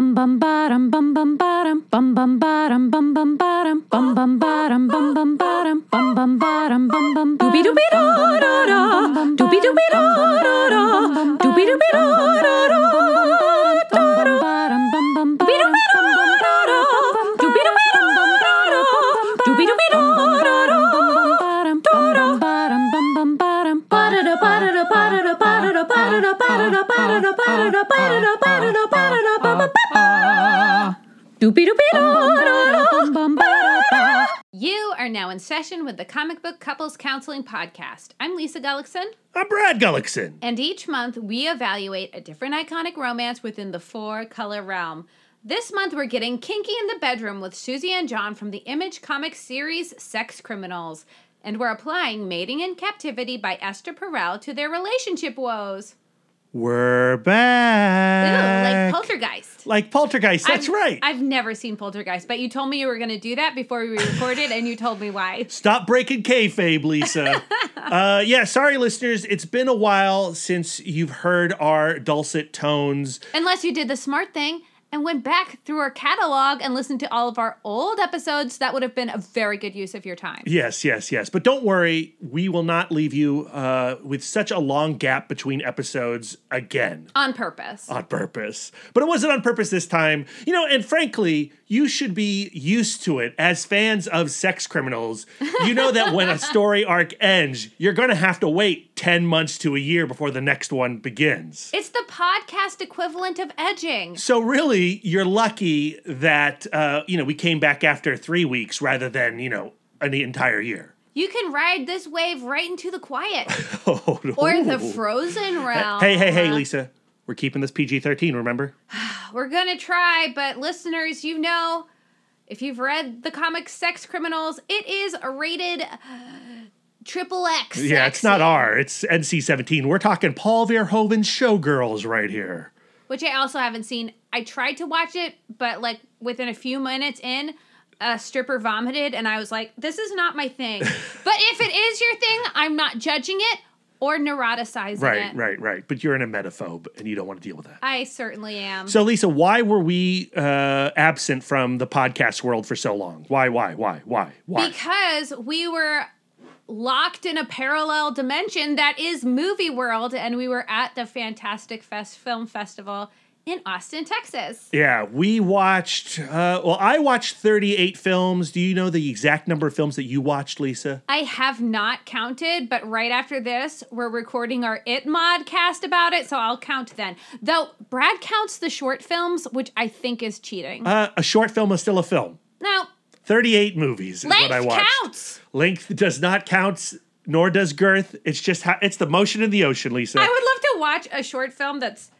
Bum bum bottom bum bum bottom bum bum bottom bum bum bottom bum bum bottom bum bum bottom bum bum bottom bum bum doobie doobie da da da doobie doobie da da da doobie doobie da da da ba-da-da ba-da-da ba-da-da ba-da-da ba-da-da ba-da-da ba-da-da You are now in session with the Comic Book Couples Counseling Podcast. I'm Lisa Gullickson, I'm Brad Gullickson. and each month we evaluate a different iconic romance within the four color realm. This month we're getting kinky in the bedroom with Susie and John from the Image Comics series Sex Criminals, and we're applying Mating in Captivity by Esther Perel to their relationship woes. We're Ooh, back. like Poltergeist. Like Poltergeist, that's I've- right. I've never seen Poltergeist, but you told me you were going to do that before we recorded, and you told me why. Stop breaking kayfabe, Lisa. uh, yeah, sorry, listeners. It's been a while since you've heard our dulcet tones. Unless you did the smart thing and went back through our catalog and listened to all of our old episodes, that would have been a very good use of your time. Yes, yes, yes. But don't worry, we will not leave you uh, with such a long gap between episodes again. On purpose. on purpose. But it wasn't on purpose this time. You know, and frankly, you should be used to it as fans of sex criminals. You know that when a story arc ends, you're going to have to wait 10 months to a year before the next one begins. it's the podcast equivalent of edging. So really, you're lucky that uh, you know, we came back after 3 weeks rather than, you know, an entire year. You can ride this wave right into the quiet Oh, no. or the frozen realm. Hey, hey, hey, Lisa. We're keeping this PG-13, remember? We're gonna try, but listeners, you know, if you've read the comic Sex Criminals, it is rated uh, triple X. Yeah, it's not. R, it's NC-17. We're talking Paul Verhoeven's Showgirls right here. which I also haven't seen. I tried to watch it, but like within a few minutes in, a stripper vomited, and I was like, "This is not my thing." but if it is your thing, I'm not judging it or neuroticizing Right, it. right, right. But you're an emetophobe and you don't want to deal with that. I certainly am. So, Lisa, why were we uh, absent from the podcast world for so long? Why, why, why, why, why? because we were locked in a parallel dimension that is movie world, and we were at the Fantastic Fest Film Festival in Austin, Texas. yeah, we watched, uh, well, I watched 38 films. Do you know the exact number of films that you watched, Lisa? I have not counted, but right after this, we're recording our It Mod cast about it, so I'll count then. Though Brad counts the short films, which I think is cheating. Uh, a short film is still a film. No. 38 movies is what I length watched. counts. Length does not count, nor does girth. It's just how, it's the motion in the ocean, Lisa. I would love to watch a short film that's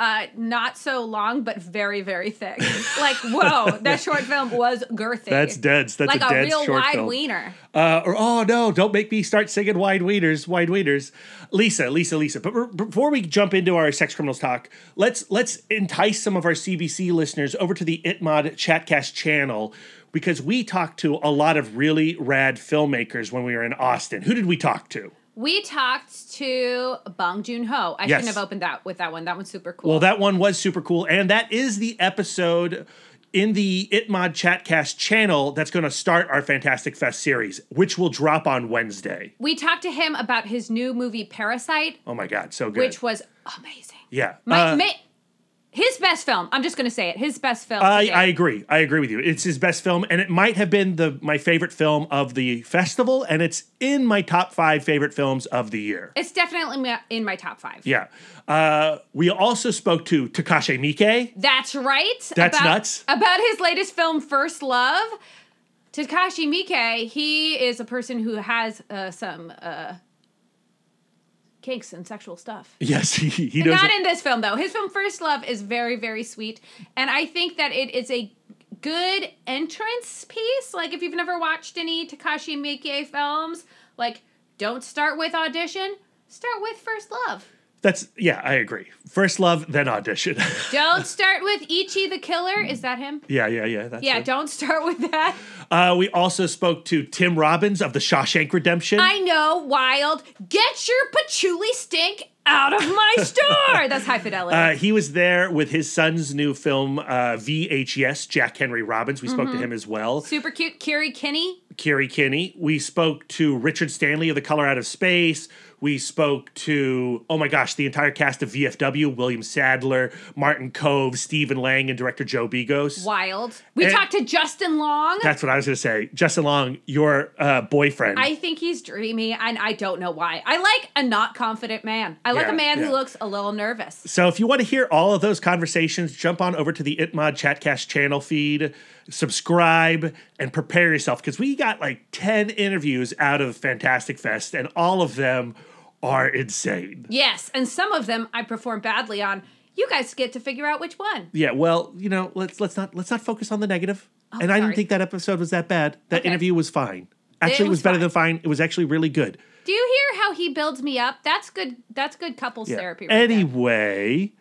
uh, not so long, but very, very thick. like, whoa, that short film was girthy. That's dense. That's like a a, real wide film. wiener. Uh, or oh no, don't make me start singing "Wide Wieners, Wide Wieners." Lisa, Lisa, Lisa. But re- before we jump into our sex criminals talk, let's let's entice some of our CBC listeners over to the Itmod Chatcast channel because we talked to a lot of really rad filmmakers when we were in Austin. Who did we talk to? We talked to Bong Joon Ho. I Yes. shouldn't have opened that with that one. That one's super cool. Well, that one was super cool, and that is the episode in the Itmod Chatcast channel that's going to start our Fantastic Fest series, which will drop on Wednesday. we talked to him about his new movie Parasite, Oh my god, so good! which was amazing. yeah, My, Uh, ma- his best film. I'm just gonna say it. His best film. I. I agree. I agree with you. It's his best film, and it might have been the my favorite film of the festival, and it's in my top five favorite films of the year. it's definitely in my top five. Yeah. Uh, we also spoke to Takashi Miike. That's right. That's about, nuts. About his latest film, First Love. Takashi Miike, he is a person who has uh, some uh, kinks and sexual stuff. Yes, he, he knows. Not in this film though. His film First Love is very very sweet, and I think that it is a good entrance piece. Like if you've never watched any Takashi Miike films, like don't start with Audition, start with First Love. That's yeah, I agree. First love, then audition. Don't start with Ichi the Killer. Is that him? yeah, yeah, yeah. That's Yeah, it. don't start with that. Uh, we also spoke to Tim Robbins of the Shawshank Redemption. I know, wild. Get your patchouli stink out of my store. That's high fidelity. Uh, he was there with his son's new film, uh, VHYes, Jack Henry Robbins. We spoke Mm-hmm. to him as well. Super cute. Kerri Kenney. Kerri Kenney. We spoke to Richard Stanley of The Color Out of Space. We spoke to, oh my gosh, the entire cast of VFW William Sadler, Martin Kove, Stephen Lang, and director Joe Begos. Wild. We And- talked to Justin Long. That's what I was going to say. Justin Long, your uh, boyfriend. I think he's dreamy, and I don't know why. I like a not confident man. I like Yeah, a man yeah. who looks a little nervous. So if you want to hear all of those conversations, jump on over to the ItMod Chatcast channel feed, subscribe, and prepare yourself because we got like 10 interviews out of Fantastic Fest, and all of them are insane. Yes, and some of them I perform badly on. You guys get to figure out which one. Yeah, well, you know, let's let's not let's not focus on the negative. Oh, and I didn't think that episode was that bad. That Okay. interview was fine. Actually, it was, was better than fine. It was actually really good. Do you hear how he builds me up? That's good. That's good couples Yeah. therapy. Right there. anyway,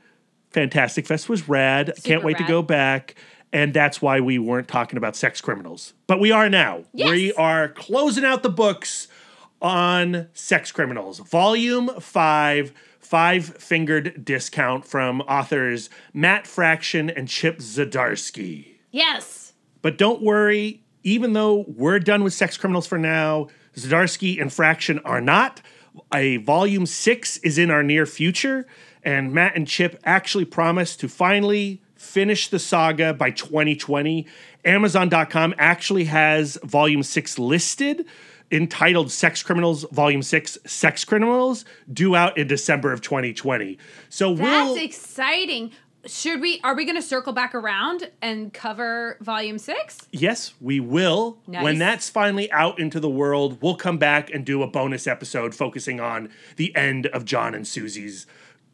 Fantastic Fest was rad. Can't Super wait to go back. And that's why we weren't talking about sex criminals. But we are now. Yes. We are closing out the books on sex criminals. Volume five, five fingered discount from authors Matt Fraction and Chip Zdarsky. Yes. But don't worry, even though we're done with sex criminals for now, Zdarsky and Fraction are not. A volume six is in our near future, and Matt and Chip actually promised to finally finish the saga by 2020. Amazon.com actually has volume six listed. Entitled Sex Criminals Volume 6 Sex Criminals, due out in December of 2020. So That's we'll exciting. Should we? Are we going to circle back around and cover volume six? Yes, we will. Nice. When that's finally out into the world, we'll come back and do a bonus episode focusing on the end of John and Susie's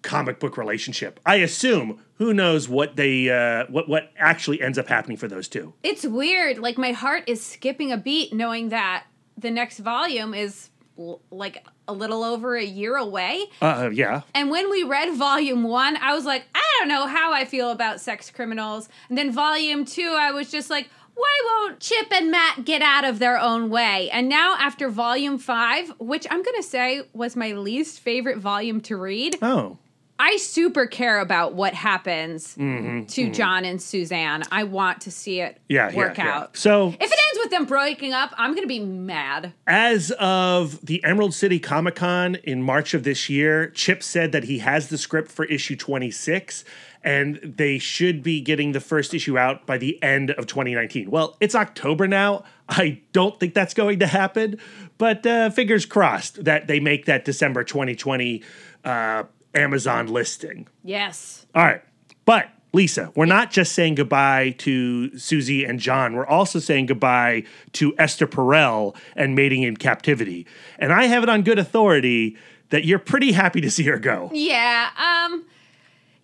comic book relationship. I assume who knows what they uh, what what actually ends up happening for those two. It's weird. Like my heart is skipping a beat knowing that the next volume is l- like a little over a year away. Uh, yeah. And when we read volume one, I was like, I don't know how I feel about sex criminals. And then volume two, I was just like, why won't Chip and Matt get out of their own way? And now, after volume five, which I'm going to say was my least favorite volume to read, Oh. I super care about what happens Mm-hmm, to John and Suzanne. I want to see it Yeah, yeah, work yeah. out. So If it ends with them breaking up, I'm going to be mad. As of the Emerald City Comic Con in March of this year, Chip said that he has the script for issue 26 and they should be getting the first issue out by the end of 2019. Well, it's October now. I don't think that's going to happen, but uh, fingers crossed that they make that December 2020 uh, Amazon listing. Yes. All right. But Lisa, we're not just saying goodbye to Susie and John. We're also saying goodbye to Esther Perel and Mating in Captivity. And I have it on good authority that you're pretty happy to see her go. Yeah. Um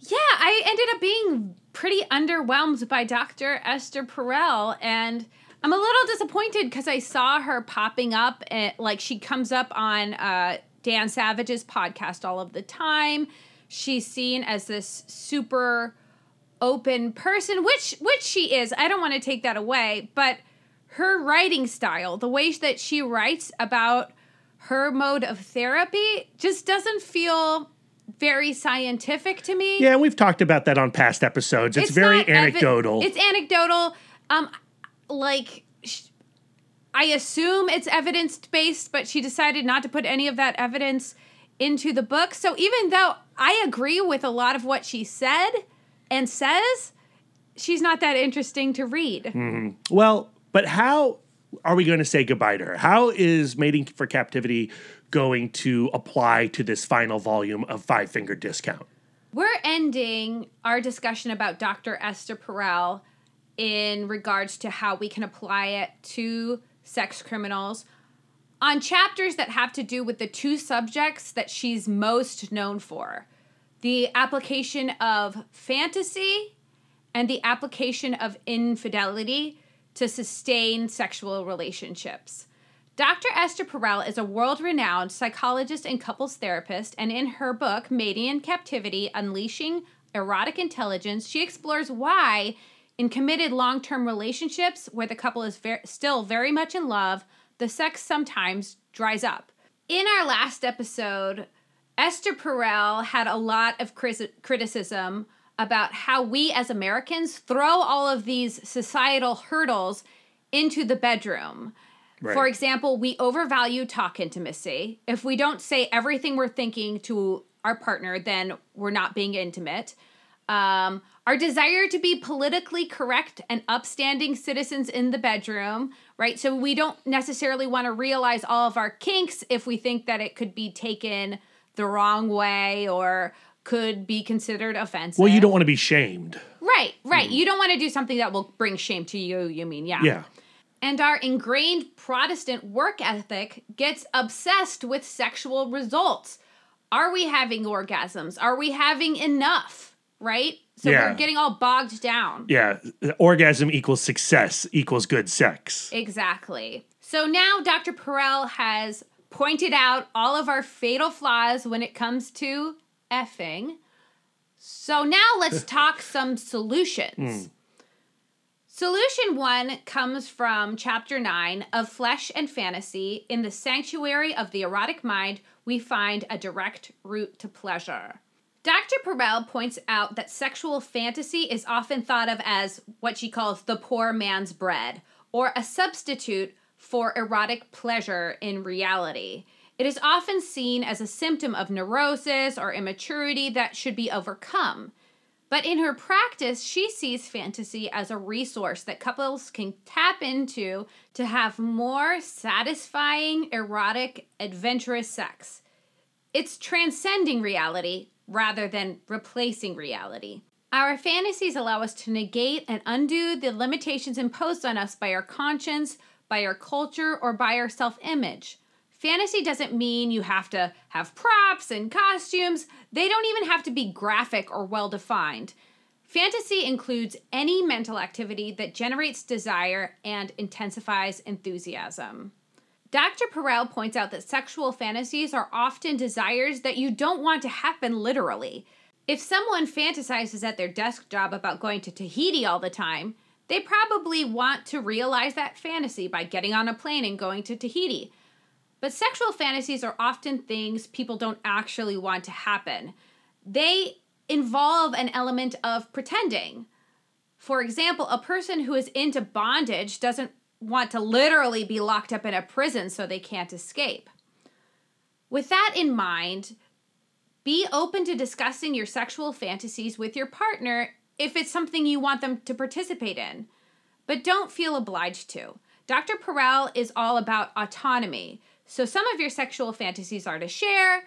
yeah, I ended up being pretty underwhelmed by Dr. Esther Perel and I'm a little disappointed because I saw her popping up and like she comes up on uh Dan Savage's podcast all of the time. She's seen as this super open person, which which she is. I don't want to take that away, but her writing style, the way that she writes about her mode of therapy just doesn't feel very scientific to me. Yeah, we've talked about that on past episodes. It's, very not evi- anecdotal. it's anecdotal. Um, like sh- I assume it's evidence based, but she decided not to put any of that evidence into the book. So even though I agree with a lot of what she said and says, she's not that interesting to read. Mm-hmm. well, but how are we going to say goodbye to her? How is Mating for Captivity going to apply to this final volume of Five Finger Discount? We're ending our discussion about Dr. Esther Perel in regards to how we can apply it to sex criminals on chapters that have to do with the two subjects that she's most known for the application of fantasy and the application of infidelity to sustain sexual relationships. Dr. Esther Perel is a world renowned psychologist and couples therapist, and in her book, Mating in Captivity Unleashing Erotic Intelligence, she explores why, in committed long term relationships where the couple is ver- still very much in love, the sex sometimes dries up. In our last episode, Esther Perel had a lot of criticism about how we as Americans throw all of these societal hurdles into the bedroom. Right. For example, we overvalue talk intimacy. If we don't say everything we're thinking to our partner, then we're not being intimate. Um, our desire to be politically correct and upstanding citizens in the bedroom, right? So we don't necessarily want to realize all of our kinks if we think that it could be taken the wrong way or could be considered offensive. Well, you don't want to be shamed. Right, right. Mm-hmm. You don't want to do something that will bring shame to you, you mean, yeah. Yeah. And our ingrained Protestant work ethic gets obsessed with sexual results. Are we having orgasms? Are we having enough? Right? So Yeah. we're getting all bogged down. Yeah. Orgasm equals success equals good sex. Exactly. So now Dr. Perel has pointed out all of our fatal flaws when it comes to effing. So now let's talk some solutions. Hmm. Solution one comes from chapter nine of Flesh and Fantasy. In the sanctuary of the erotic mind, we find a direct route to pleasure. Dr. Perel points out that sexual fantasy is often thought of as what she calls the poor man's bread, or a substitute for erotic pleasure in reality. It is often seen as a symptom of neurosis or immaturity that should be overcome. But in her practice, she sees fantasy as a resource that couples can tap into to have more satisfying, erotic, adventurous sex. It's transcending reality rather than replacing reality. Our fantasies allow us to negate and undo the limitations imposed on us by our conscience, by our culture, or by our self image. Fantasy doesn't mean you have to have props and costumes, they don't even have to be graphic or well defined. Fantasy includes any mental activity that generates desire and intensifies enthusiasm. Dr. Perel points out that sexual fantasies are often desires that you don't want to happen literally. If someone fantasizes at their desk job about going to Tahiti all the time, they probably want to realize that fantasy by getting on a plane and going to Tahiti. But sexual fantasies are often things people don't actually want to happen. They involve an element of pretending. For example, a person who is into bondage doesn't want to literally be locked up in a prison so they can't escape. With that in mind, be open to discussing your sexual fantasies with your partner if it's something you want them to participate in. But don't feel obliged to. Dr. Perel is all about autonomy. So some of your sexual fantasies are to share,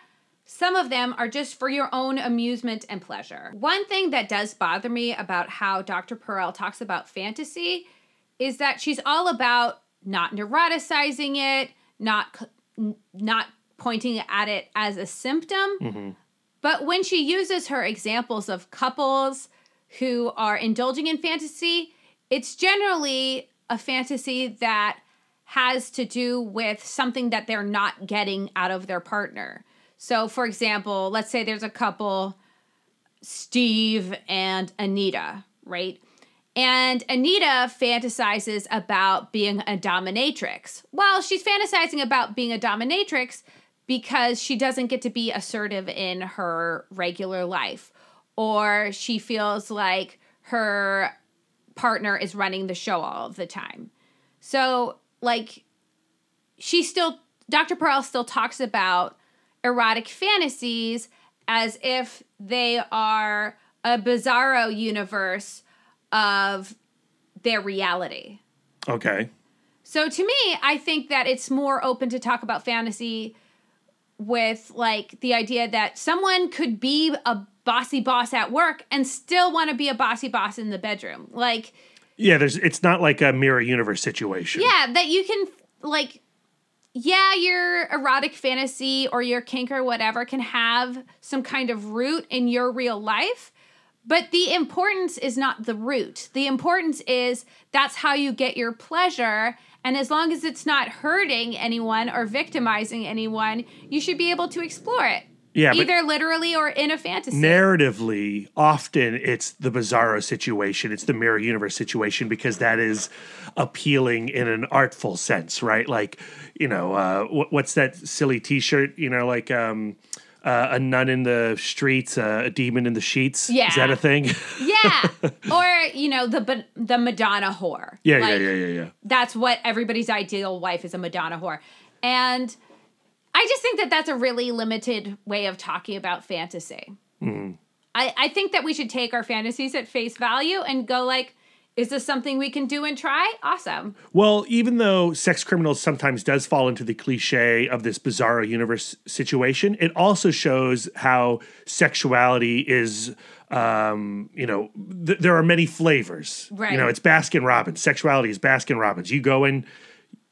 some of them are just for your own amusement and pleasure. One thing that does bother me about how Dr. Perel talks about fantasy is that she's all about not neuroticizing it, not not pointing at it as a symptom. Mm-hmm. But when she uses her examples of couples who are indulging in fantasy, it's generally a fantasy that has to do with something that they're not getting out of their partner. So, for example, let's say there's a couple, Steve and Anita, right? And Anita fantasizes about being a dominatrix. Well, she's fantasizing about being a dominatrix because she doesn't get to be assertive in her regular life, or she feels like her partner is running the show all of the time. So, like, she still, Dr. Perel still talks about erotic fantasies as if they are a bizarro universe of their reality. Okay. So to me, I think that it's more open to talk about fantasy with like the idea that someone could be a bossy boss at work and still want to be a bossy boss in the bedroom. Like, Yeah, there's it's not like a mirror universe situation. yeah, that you can like yeah, your erotic fantasy or your kink or whatever can have some kind of root in your real life. But the importance is not the root. The importance is that's how you get your pleasure And as long as it's not hurting anyone or victimizing anyone, you should be able to explore it. Yeah, Either literally or in a fantasy. narratively, often it's the Bizarro situation, it's the mirror universe situation because that is appealing in an artful sense, right? Like, you know, uh, wh- what's that silly T-shirt? You know, like um, uh, a nun in the streets, uh, a demon in the sheets. Yeah, is that a thing? yeah. or, you know, the the Madonna whore. yeah, Like, yeah, yeah, yeah, yeah. that's what everybody's ideal wife is a Madonna whore. And I just think that that's a really limited way of talking about fantasy. I, I think that we should take our fantasies at face value and go like, is this something we can do and try? Awesome. Well, even though sex criminals sometimes does fall into the cliche of this bizarro universe situation, it also shows how sexuality is. Um, you know, th- there are many flavors. Right. You know, it's Baskin Robbins. Sexuality is Baskin Robbins. You go in,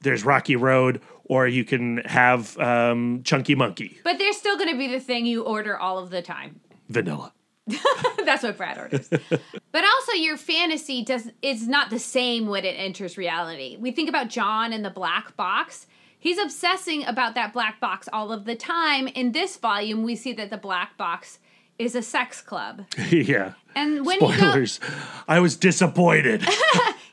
there's Rocky Road, or you can have um, Chunky Monkey, But there's still going to be the thing you order all of the time. vanilla. That's what Brad orders. but also your fantasy does is not the same when it enters reality. We think about John and the black box. He's obsessing about that black box all of the time. In this volume, we see that the black box is a sex club. yeah. And when Spoilers. I was disappointed.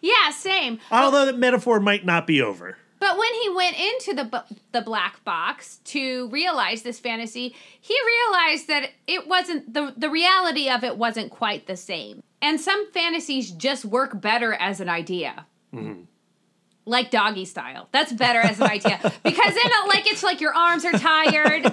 Yeah, same. Although the metaphor might not be over. But when he went into the bu- the black box to realize this fantasy, he realized that it wasn't the the reality of it wasn't quite the same. And some fantasies just work better as an idea. Mm-hmm. Like doggy style. That's better as an idea because then it, like it's like your arms are tired.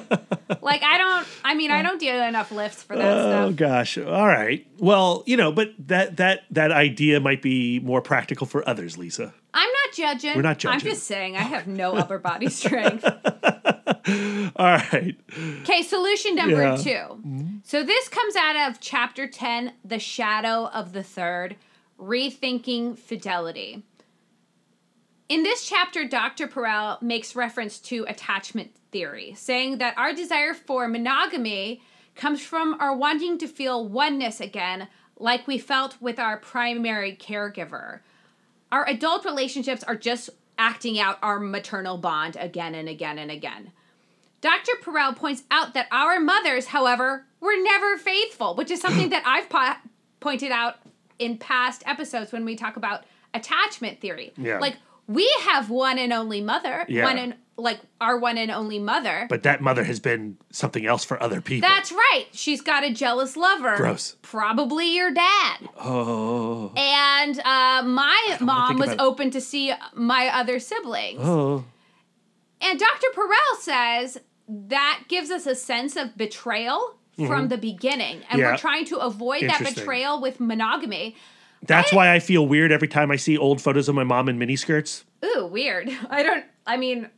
like I don't I mean I don't do enough lifts for that Oh stuff. gosh. All right. Well, you know, but that that that idea might be more practical for others, Lisa. I'm not judging. We're not judging. I'm just saying I have no upper body strength. All right. Okay, solution number Yeah. 2 So this comes out of chapter 10, The Shadow of the Third Rethinking Fidelity. In this chapter, Dr. Perel makes reference to attachment theory, saying that our desire for monogamy comes from our wanting to feel oneness again, like we felt with our primary caregiver. Our adult relationships are just acting out our maternal bond again and again and again. Dr. Perel points out that our mothers, however, were never faithful, which is something that I've po- pointed out in past episodes when we talk about attachment theory. Yeah. Like we have one and only mother, Yeah. one and like our one and only mother. But that mother has been something else for other people. That's right. She's got a jealous lover. Gross. Probably your dad. oh. And uh, my mom was open to see my other siblings. Oh. And Dr. Perel says that gives us a sense of betrayal from the beginning. And Mm-hmm. Yeah. we're trying to avoid that betrayal with monogamy. That's why I feel weird every time I see old photos of my mom in miniskirts. Ooh, weird. I don't, I mean,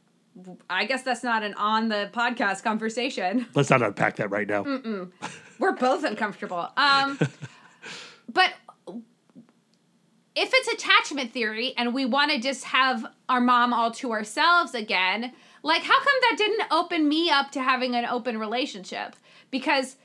I guess that's not an on the podcast conversation. Let's not unpack that right now. We're both uncomfortable. Um, but if it's attachment theory and we want to just have our mom all to ourselves again, like how come that didn't open me up to having an open relationship? Because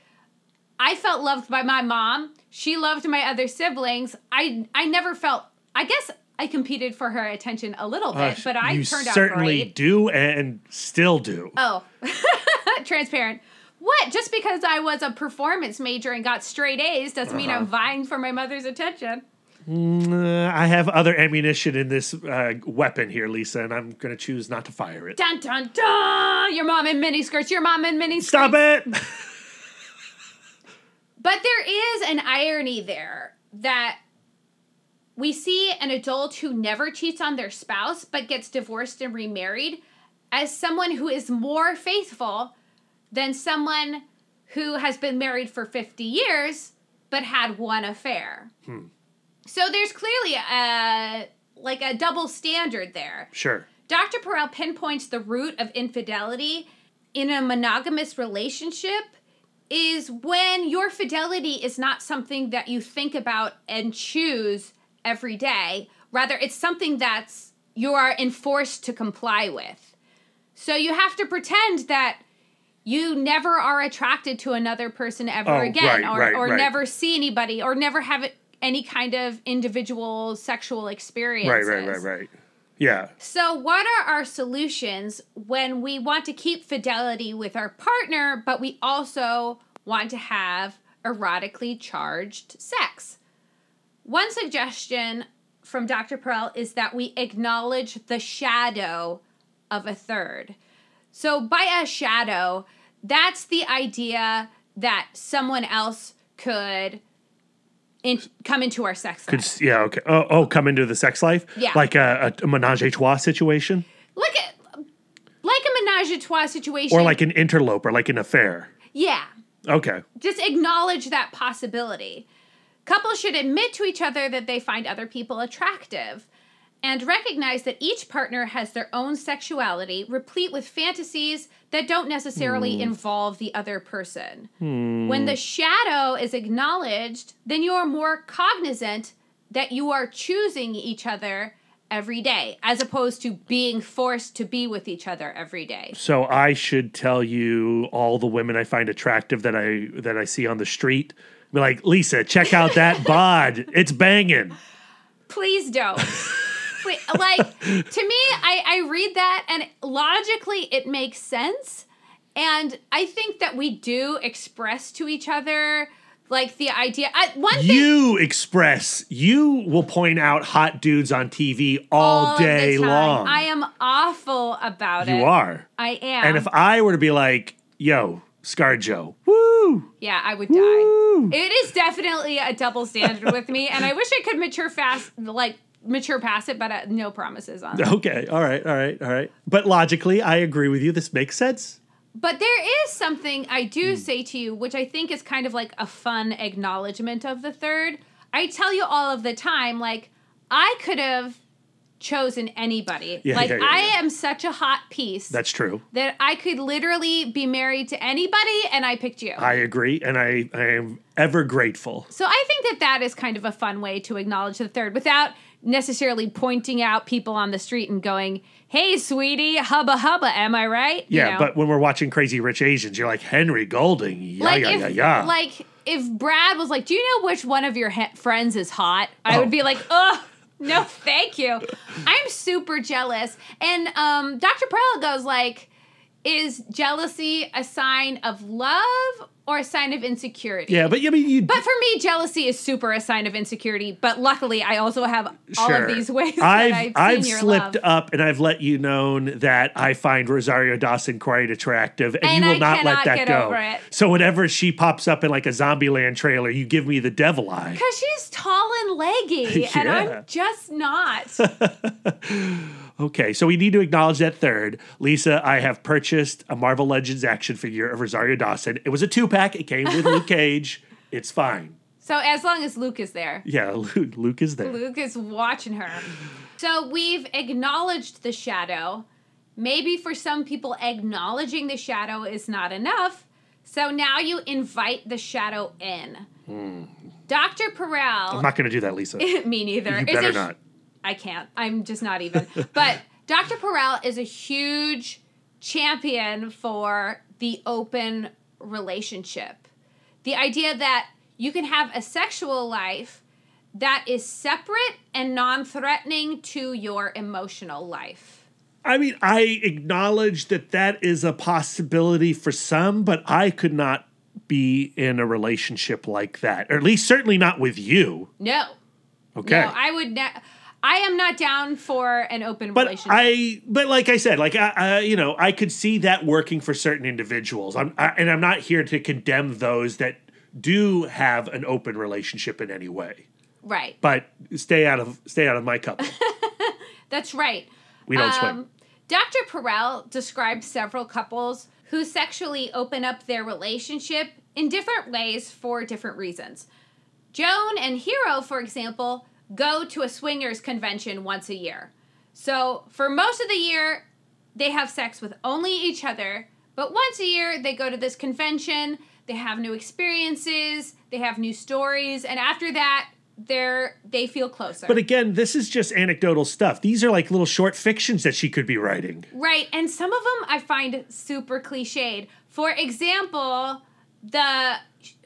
I felt loved by my mom. She loved my other siblings. I I never felt. I guess I competed for her attention a little bit, but I Uh, turned out certainly great. do and still do. Oh, transparent. What? Just because I was a performance major and got straight A's doesn't mean Uh-huh. I'm vying for my mother's attention. Uh, I have other ammunition in this uh, weapon here, Lisa, and I'm going to choose not to fire it. Dun dun dun! Your mom in miniskirts. Your mom in miniskirts. Stop it! But there is an irony there that we see an adult who never cheats on their spouse but gets divorced and remarried as someone who is more faithful than someone who has been married for 50 years but had one affair. Hmm. So there's clearly a like a double standard there. Sure. Dr. Perel pinpoints the root of infidelity in a monogamous relationship is when your fidelity is not something that you think about and choose every day. Rather, it's something that's you are enforced to comply with. So you have to pretend that you never are attracted to another person ever Oh, again, right, or, right, or right. never see anybody, or never have any kind of individual sexual experience. Right, right, right, right. Yeah. So, what are our solutions when we want to keep fidelity with our partner, but we also want to have erotically charged sex? One suggestion from Dr. Perel is that we acknowledge the shadow of a third. So, by a shadow, that's the idea that someone else could in, come into our sex life. Could s- yeah, okay. Oh, oh, come into the sex life? Yeah. Like a, a, a menage a trois situation? Look at like a menage a trois situation. Or like an interloper, like an affair. yeah, Okay. just acknowledge that possibility. Couples should admit to each other that they find other people attractive and recognize that each partner has their own sexuality, replete with fantasies that don't necessarily hmm. involve the other person. Hmm. When the shadow is acknowledged, then you are more cognizant that you are choosing each other every day, as opposed to being forced to be with each other every day. So I should tell you all the women I find attractive that I that I see on the street. Be like, Lisa, check out that bod. It's banging. please don't. Please, like to me, I, I read that and logically it makes sense. And I think that we do express to each other like the idea. I, one thing You express, you will point out hot dudes on TV all, all day long. I am awful about it. you are. I am. And if I were to be like, yo, ScarJo, woo, yeah, I would die. woo. It is definitely a double standard with me, and I wish I could mature fast, like mature past it, but uh, no promises on that. Okay, all right, all right, all right. But logically, I agree with you. This makes sense. But there is something I do say to you, which I think is kind of like a fun acknowledgement of the third. I tell you all of the time, like, I could have chosen anybody. Yeah, like, yeah, yeah, I am such a hot piece That's true. that I could literally be married to anybody, and I picked you. I agree, and I, I am ever grateful. so I think that that is kind of a fun way to acknowledge the third without necessarily pointing out people on the street and going, hey, sweetie, hubba hubba, am I right? You Yeah, know? but when we're watching Crazy Rich Asians, you're like Henry Golding. Yeah, like yeah, if yeah, yeah. like if Brad was like, "Do you know which one of your he- friends is hot?" I Oh. would be like, "Ugh, no, thank you." I'm super jealous. And um, Dr. Perel goes like, "Is jealousy a sign of love or a sign of insecurity?" yeah, but I mean, you. But for me, jealousy is super a sign of insecurity. But luckily, I also have all Sure. of these ways I've that I've seen I've your slipped love. up and I've let you known that I find Rosario Dawson quite attractive, and, And you will I not let that get go. over it. So whenever she pops up in like a Zombieland trailer, you give me the devil eye. Because she's tall and leggy, and I'm just not. Okay, so we need to acknowledge that third. Lisa, I have purchased a Marvel Legends action figure of Rosario Dawson. It was a two pack. It came with Luke Cage. It's fine. so as long as Luke is there. Yeah, Luke, Luke is there. Luke is watching her. So we've acknowledged the shadow. Maybe for some people, acknowledging the shadow is not enough. So now you invite the shadow in. Hmm. Dr. Perel. I'm not going to do that, Lisa. Me neither. is better a- not. I can't. I'm just not even. but Dr. Perel is a huge champion for the open relationship. The idea that you can have a sexual life that is separate and non threatening to your emotional life. I mean, I acknowledge that that is a possibility for some, but I could not be in a relationship like that, or at least certainly not with you. No. Okay. No, I would ne- I am not down for an open but relationship. I, but like I said, like I, I, you know, I could see that working for certain individuals. I'm, I, and I'm not here to condemn those that do have an open relationship in any way. right. But stay out of stay out of my couple. That's right. We don't Um, swim. Dr. Perel described several couples who sexually open up their relationship in different ways for different reasons. Joan and Hero, for example, go to a swingers convention once a year. So for most of the year, they have sex with only each other, but once a year, they go to this convention, they have new experiences, they have new stories, and after that, they're they feel closer. But again, this is just anecdotal stuff. These are like little short fictions that she could be writing. Right, and some of them I find super cliched. For example, the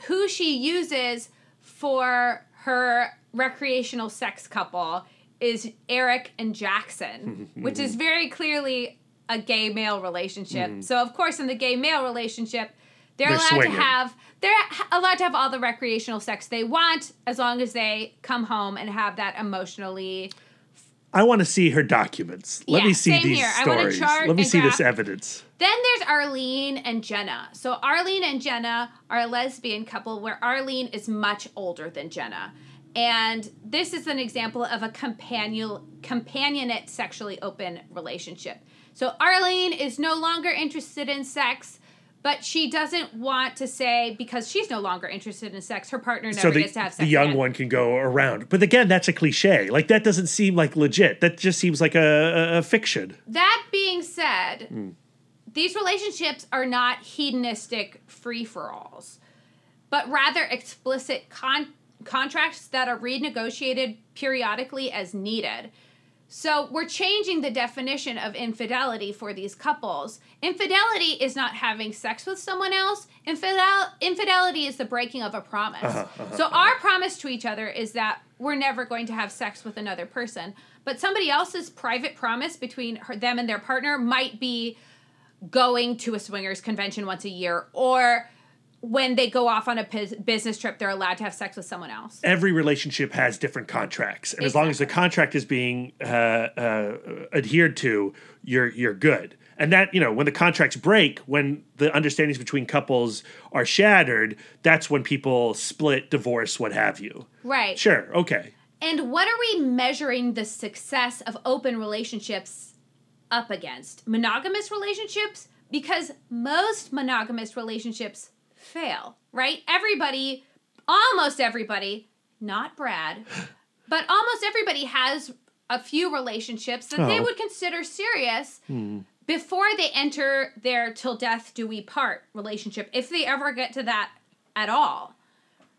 who she uses for her recreational sex couple is Eric and Jackson, which is very clearly a gay male relationship. Mm-hmm. So of course, in the gay male relationship, they're, They're allowed swinging. to have they're allowed to have all the recreational sex they want as long as they come home and have that emotionally I want to see her documents. Let Yeah, me see these here. I want a stories. Let me see this evidence. Then there's Arlene and Jenna. So Arlene and Jenna are a lesbian couple where Arlene is much older than Jenna. And this is an example of a companion companionate sexually open relationship. So Arlene is no longer interested in sex, but she doesn't want to say because she's no longer interested in sex, her partner never So the, gets to have sex. the young again. one can go around. But again, that's a cliche. Like that doesn't seem like legit. That just seems like a, a, a fiction. That being said, Hmm. these relationships are not hedonistic free for alls, but rather explicit con- contracts that are renegotiated periodically as needed. So we're changing the definition of infidelity for these couples. Infidelity is not having sex with someone else. Infidel- infidelity is the breaking of a promise. Uh-huh, uh-huh, so uh-huh. our promise to each other is that we're never going to have sex with another person. But somebody else's private promise between her, them and their partner might be going to a swingers convention once a year or when they go off on a business trip they're allowed to have sex with someone else. Every relationship has different contracts, and as long as the contract is being uh, uh, adhered to, you're you're good. And that you know, when the contracts break, when the understandings between couples are shattered, that's when people split, divorce, what have you. Right. Sure, okay. And what are we measuring the success of open relationships up against? Monogamous relationships? Because most monogamous relationships fail, right? Everybody, almost everybody, not Brad, but almost everybody has a few relationships that they Oh. would consider serious hmm. before they enter their till death do we part relationship, if they ever get to that at all.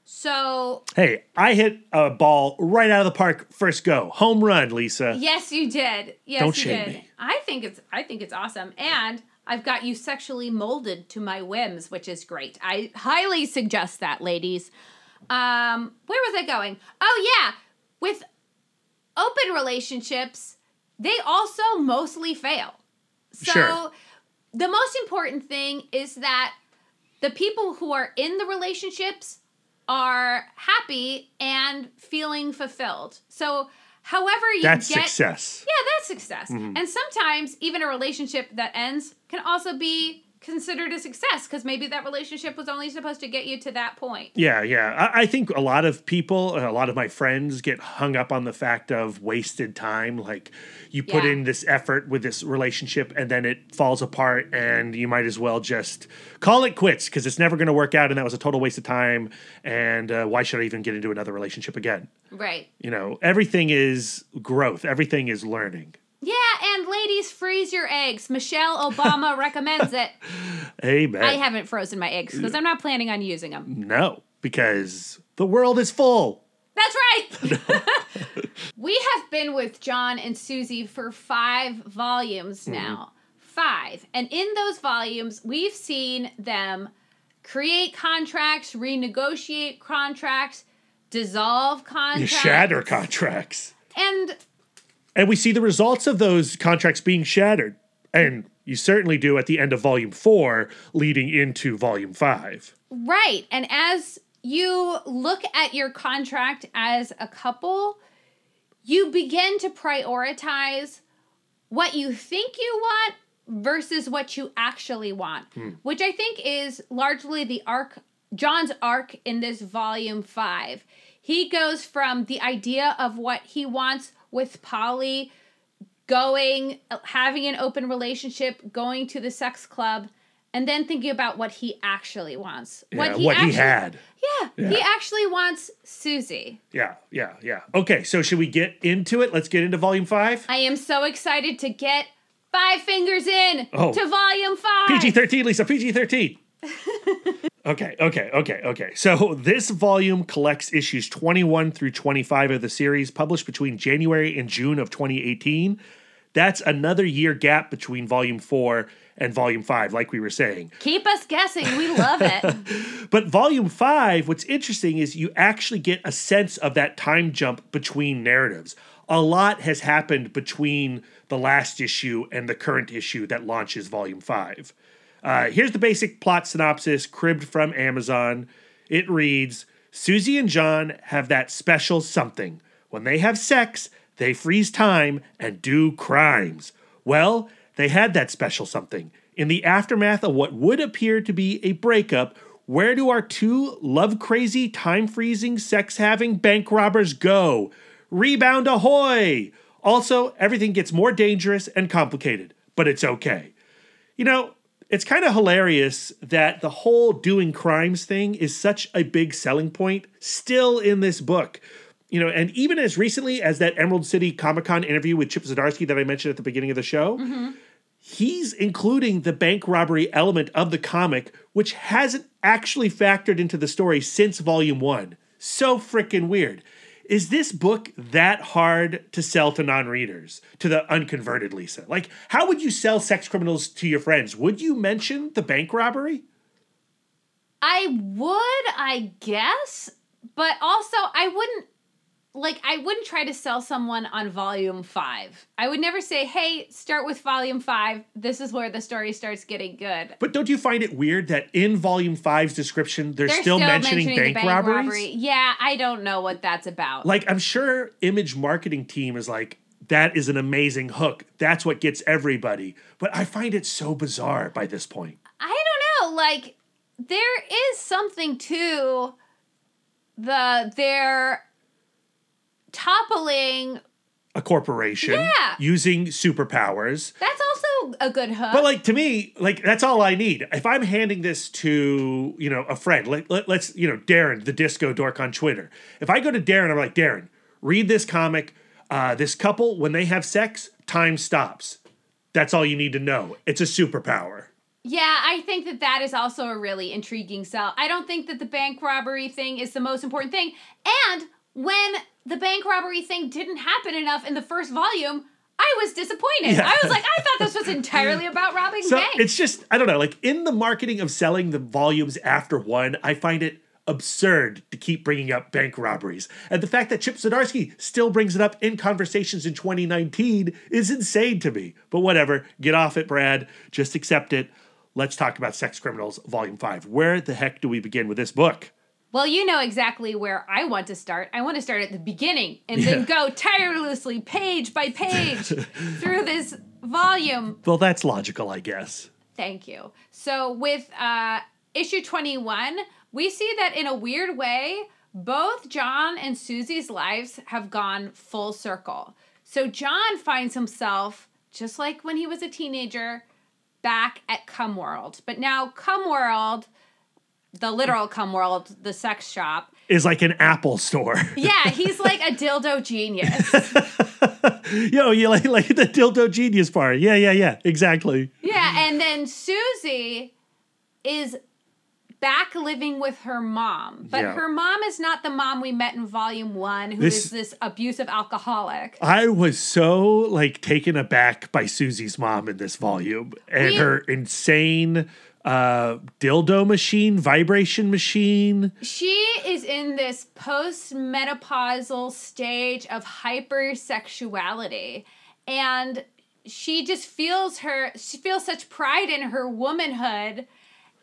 So Hey, I hit a ball right out of the park first go. Home run, Lisa. Yes, you did. Yes, Don't you shame did. me. I think it's I think it's awesome. And I've got you sexually molded to my whims, which is great. I highly suggest that, ladies. Um, where was I going? Oh yeah, with open relationships, they also mostly fail. So Sure. the most important thing is that the people who are in the relationships are happy and feeling fulfilled. So however you That's get success. yeah, that's success. Mm-hmm. And sometimes even a relationship that ends can also be considered a success because maybe that relationship was only supposed to get you to that point. Yeah, yeah. I, I think a lot of people, a lot of my friends get hung up on the fact of wasted time. Like you put Yeah. in this effort with this relationship and then it falls apart and you might as well just call it quits because it's never going to work out and that was a total waste of time. And uh, why should I even get into another relationship again? Right. You know, everything is growth, everything is learning. Yeah, and ladies, freeze your eggs. Michelle Obama recommends it. Amen. I haven't frozen my eggs because I'm not planning on using them. no, because the world is full. That's right. we have been with John and Susie for five volumes mm-hmm. now. Five. And in those volumes, we've seen them create contracts, renegotiate contracts, dissolve You contracts. shatter contracts. And And we see the results of those contracts being shattered. And you certainly do at the end of volume four, leading into volume five. Right. And as you look at your contract as a couple, you begin to prioritize what you think you want versus what you actually want, hmm. which I think is largely the arc, John's arc in this volume five. He goes from the idea of what he wants with Polly going, having an open relationship, going to the sex club, and then thinking about what he actually wants. Yeah, what he actually had. Yeah, he actually wants Susie. Yeah, yeah, yeah. Okay, so should we get into it? Let's get into volume five. I am so excited to get five fingers in Oh. to volume five. PG 13, Lisa, PG 13. okay, okay, okay, okay. So this volume collects issues 21 through 25 of the series, published between January and June of 2018. That's another year gap between volume four and volume five, like we were saying. Keep us guessing. We love it. But volume five, what's interesting is you actually get a sense of that time jump between narratives. A lot has happened between the last issue and the current issue that launches volume five. Uh, here's the basic plot synopsis, cribbed from Amazon. It reads Susie and John have that special something. When they have sex, they freeze time and do crimes. Well, they had that special something. In the aftermath of what would appear to be a breakup, where do our two love crazy, time freezing, sex having bank robbers go? Rebound ahoy! Also, everything gets more dangerous and complicated, but it's okay. You know, it's kind of hilarious that the whole doing crimes thing is such a big selling point still in this book. You know, and even as recently as that Emerald City Comic Con interview with Chip Zdarsky that I mentioned at the beginning of the show, he's including the bank robbery element of the comic, which hasn't actually factored into the story since volume one. So freaking weird. Is this book that hard to sell to non readers, to the unconverted Lisa? Like, how would you sell sex criminals to your friends? Would you mention the bank robbery? I would, I guess, but also I wouldn't like I wouldn't try to sell someone on volume 5. I would never say, "Hey, start with volume 5. This is where the story starts getting good." But don't you find it weird that in volume five's description, they're, They're still, mentioning, the bank, robberies? robbery. Yeah, I don't know what that's about. Like, I'm sure image marketing team is like, that is an amazing hook. That's what gets everybody. But I find it so bizarre by this point. I don't know. Like there is something to the their toppling. A corporation Yeah. using superpowers. That's also a good hook. But like to me, like that's all I need. If I'm handing this to you know a friend, let, let, let's you know Darren, the disco dork on Twitter. If I go to Darren, I'm like Darren, read this comic. Uh, this couple, when they have sex, time stops. That's all you need to know. It's a superpower. yeah, I think that that is also a really intriguing sell. I don't think that the bank robbery thing is the most important thing. And when the bank robbery thing didn't happen enough in the first volume, I was disappointed. Yeah. I was like, I thought this was entirely about robbing So banks. it's just I don't know. Like in the marketing of selling the volumes after one, I find it absurd to keep bringing up bank robberies. And the fact that Chip Zdarsky still brings it up in conversations in 2019 is insane to me. But whatever, get off it, Brad. Just accept it. Let's talk about Sex Criminals Volume 5. Where the heck do we begin with this book? Well, you know exactly where I want to start. I want to start at the beginning and then go tirelessly, page by page, through this volume. Well, that's logical, I guess. Thank you. So, with uh, issue 21, we see that in a weird way, both John and Susie's lives have gone full circle. So, John finds himself, just like when he was a teenager, back at Cum World. But now, Cum World, the literal Cum World, the sex shop, Is like an Apple store. yeah, he's like a dildo genius. Yo, you like, like the dildo genius part. Yeah, yeah, yeah. Exactly. Yeah, and then Susie is back living with her mom. But Yeah. her mom is not the mom we met in volume one, who is This- this abusive alcoholic. I was so like taken aback by Susie's mom in this volume and We- her insane uh dildo machine, vibration machine. She is in this postmenopausal stage of hypersexuality. And she just feels her she feels such pride in her womanhood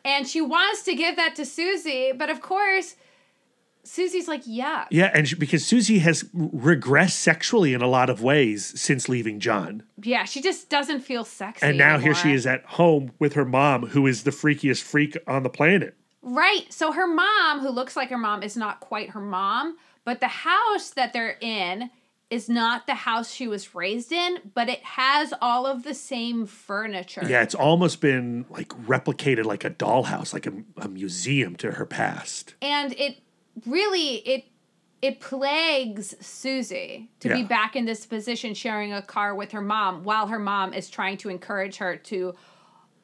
and she wants to give that to Susie, but of course Susie's like, "Yeah, Yeah, and she, because Susie has regressed sexually in a lot of ways since leaving John. Yeah, she just doesn't feel sexy. And now here she is at home with her mom who is the freakiest freak on the planet. Right. So her mom, who looks like her mom, is not quite her mom, but the house that they're in is not the house she was raised in, but it has all of the same furniture. Yeah, it's almost been like replicated like a dollhouse, like a, a museum to her past. And it really it it plagues Susie to be back in this position sharing a car with her mom while her mom is trying to encourage her to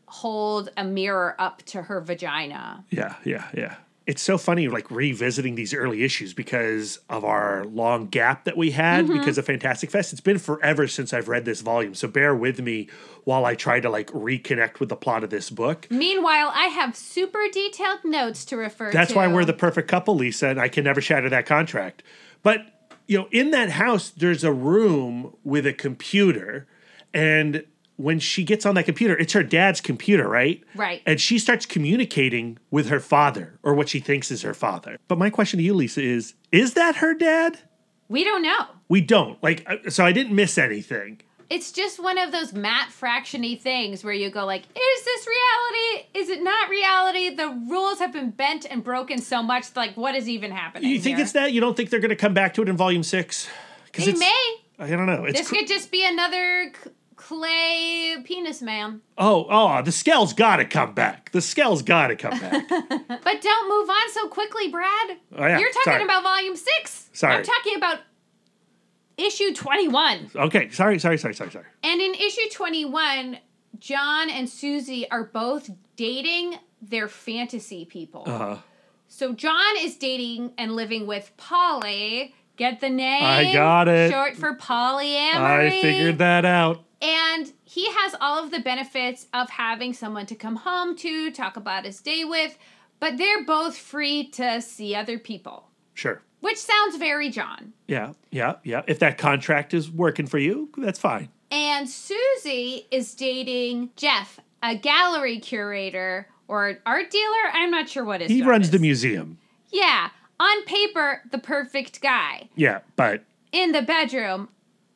hold a mirror up to her vagina. Yeah, yeah, yeah. It's so funny like revisiting these early issues because of our long gap that we had Mm-hmm. because of Fantastic Fest. It's been forever since I've read this volume, so bear with me while I try to like reconnect with the plot of this book. Meanwhile, I have super detailed notes to refer to. That's why we're the perfect couple, Lisa, and I can never shatter that contract. But you know, in that house, there's a room with a computer, and when she gets on that computer, it's her dad's computer, right? Right. And she starts communicating with her father, or what she thinks is her father. But my question to you, Lisa, is: Is that her dad? We don't know. We don't like, uh, so I didn't miss anything. It's just one of those Matt Fractiony things where you go like, is this reality? Is it not reality? The rules have been bent and broken so much. Like, what is even happening? You think here? it's that? You don't think they're going to come back to it in Volume Six? Because They may. I don't know. It's This cr- could just be another c- clay penis man. oh, oh, the Skell's got to come back. The Skell's got to come back. But don't move on so quickly, Brad. Oh, yeah. You're talking Sorry. about volume six. Sorry. I'm talking about issue 21. okay, sorry, sorry, sorry, sorry, sorry. And in issue 21, John and Susie are both dating their fantasy people. Uh-huh. So John is dating and living with Polly. Get the name? I got it. Short for polyamory. I figured that out. And he has all of the benefits of having someone to come home to, talk about his day with, but they're both free to see other people, Sure. which sounds very John. Yeah, yeah, yeah. If that contract is working for you, that's fine. And Susie is dating Jeff, a gallery curator or art dealer. I'm not sure what his He runs is. the museum. Yeah, on paper, the perfect guy. Yeah, but In the bedroom,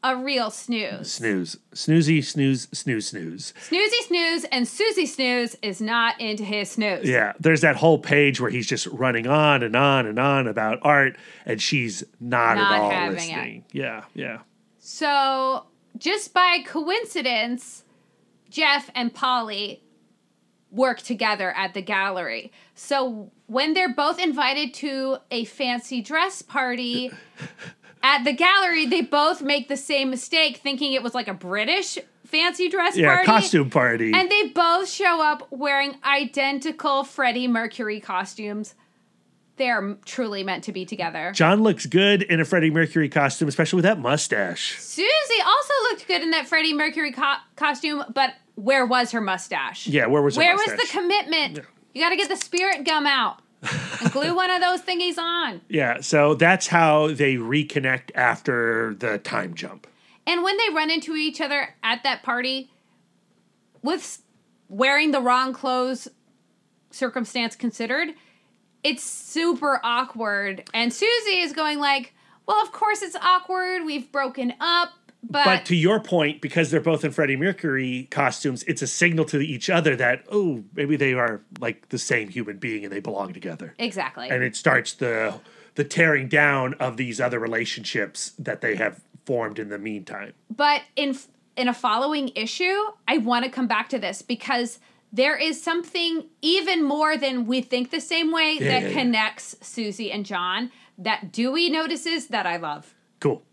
a real snooze. snooze, snoozy, snooze, snooze, snooze. Snoozy snooze, and Susie snooze is not into his snooze. Yeah, there's that whole page where he's just running on and on and on about art, and she's not, Not at all listening. Yeah, yeah. So, just by coincidence, Jeff and Polly work together at the gallery. So, when they're both invited to a fancy dress party at the gallery, they both make the same mistake, thinking it was like a British fancy dress Yeah, party. costume party. And they both show up wearing identical Freddie Mercury costumes. They are truly meant to be together. John looks good in a Freddie Mercury costume, especially with that mustache. Susie also looked good in that Freddie Mercury co- costume, but where was her mustache? Yeah, where was her Where mustache? was the commitment? You got to get the spirit gum out and glue one of those thingies on. Yeah, so that's how they reconnect after the time jump. And when they run into each other at that party, with wearing the wrong clothes, circumstance considered, it's super awkward. And Susie is going like, "Well, of course it's awkward. We've broken up." But, But to your point, because they're both in Freddie Mercury costumes, it's a signal to each other that, oh, maybe they are like the same human being and they belong together. exactly. And it starts the the tearing down of these other relationships that they have formed in the meantime. But in in a following issue, I want to come back to this because there is something even more than we think the same way Yeah, that yeah, yeah. connects Susie and John that Dewey notices that I love. Cool.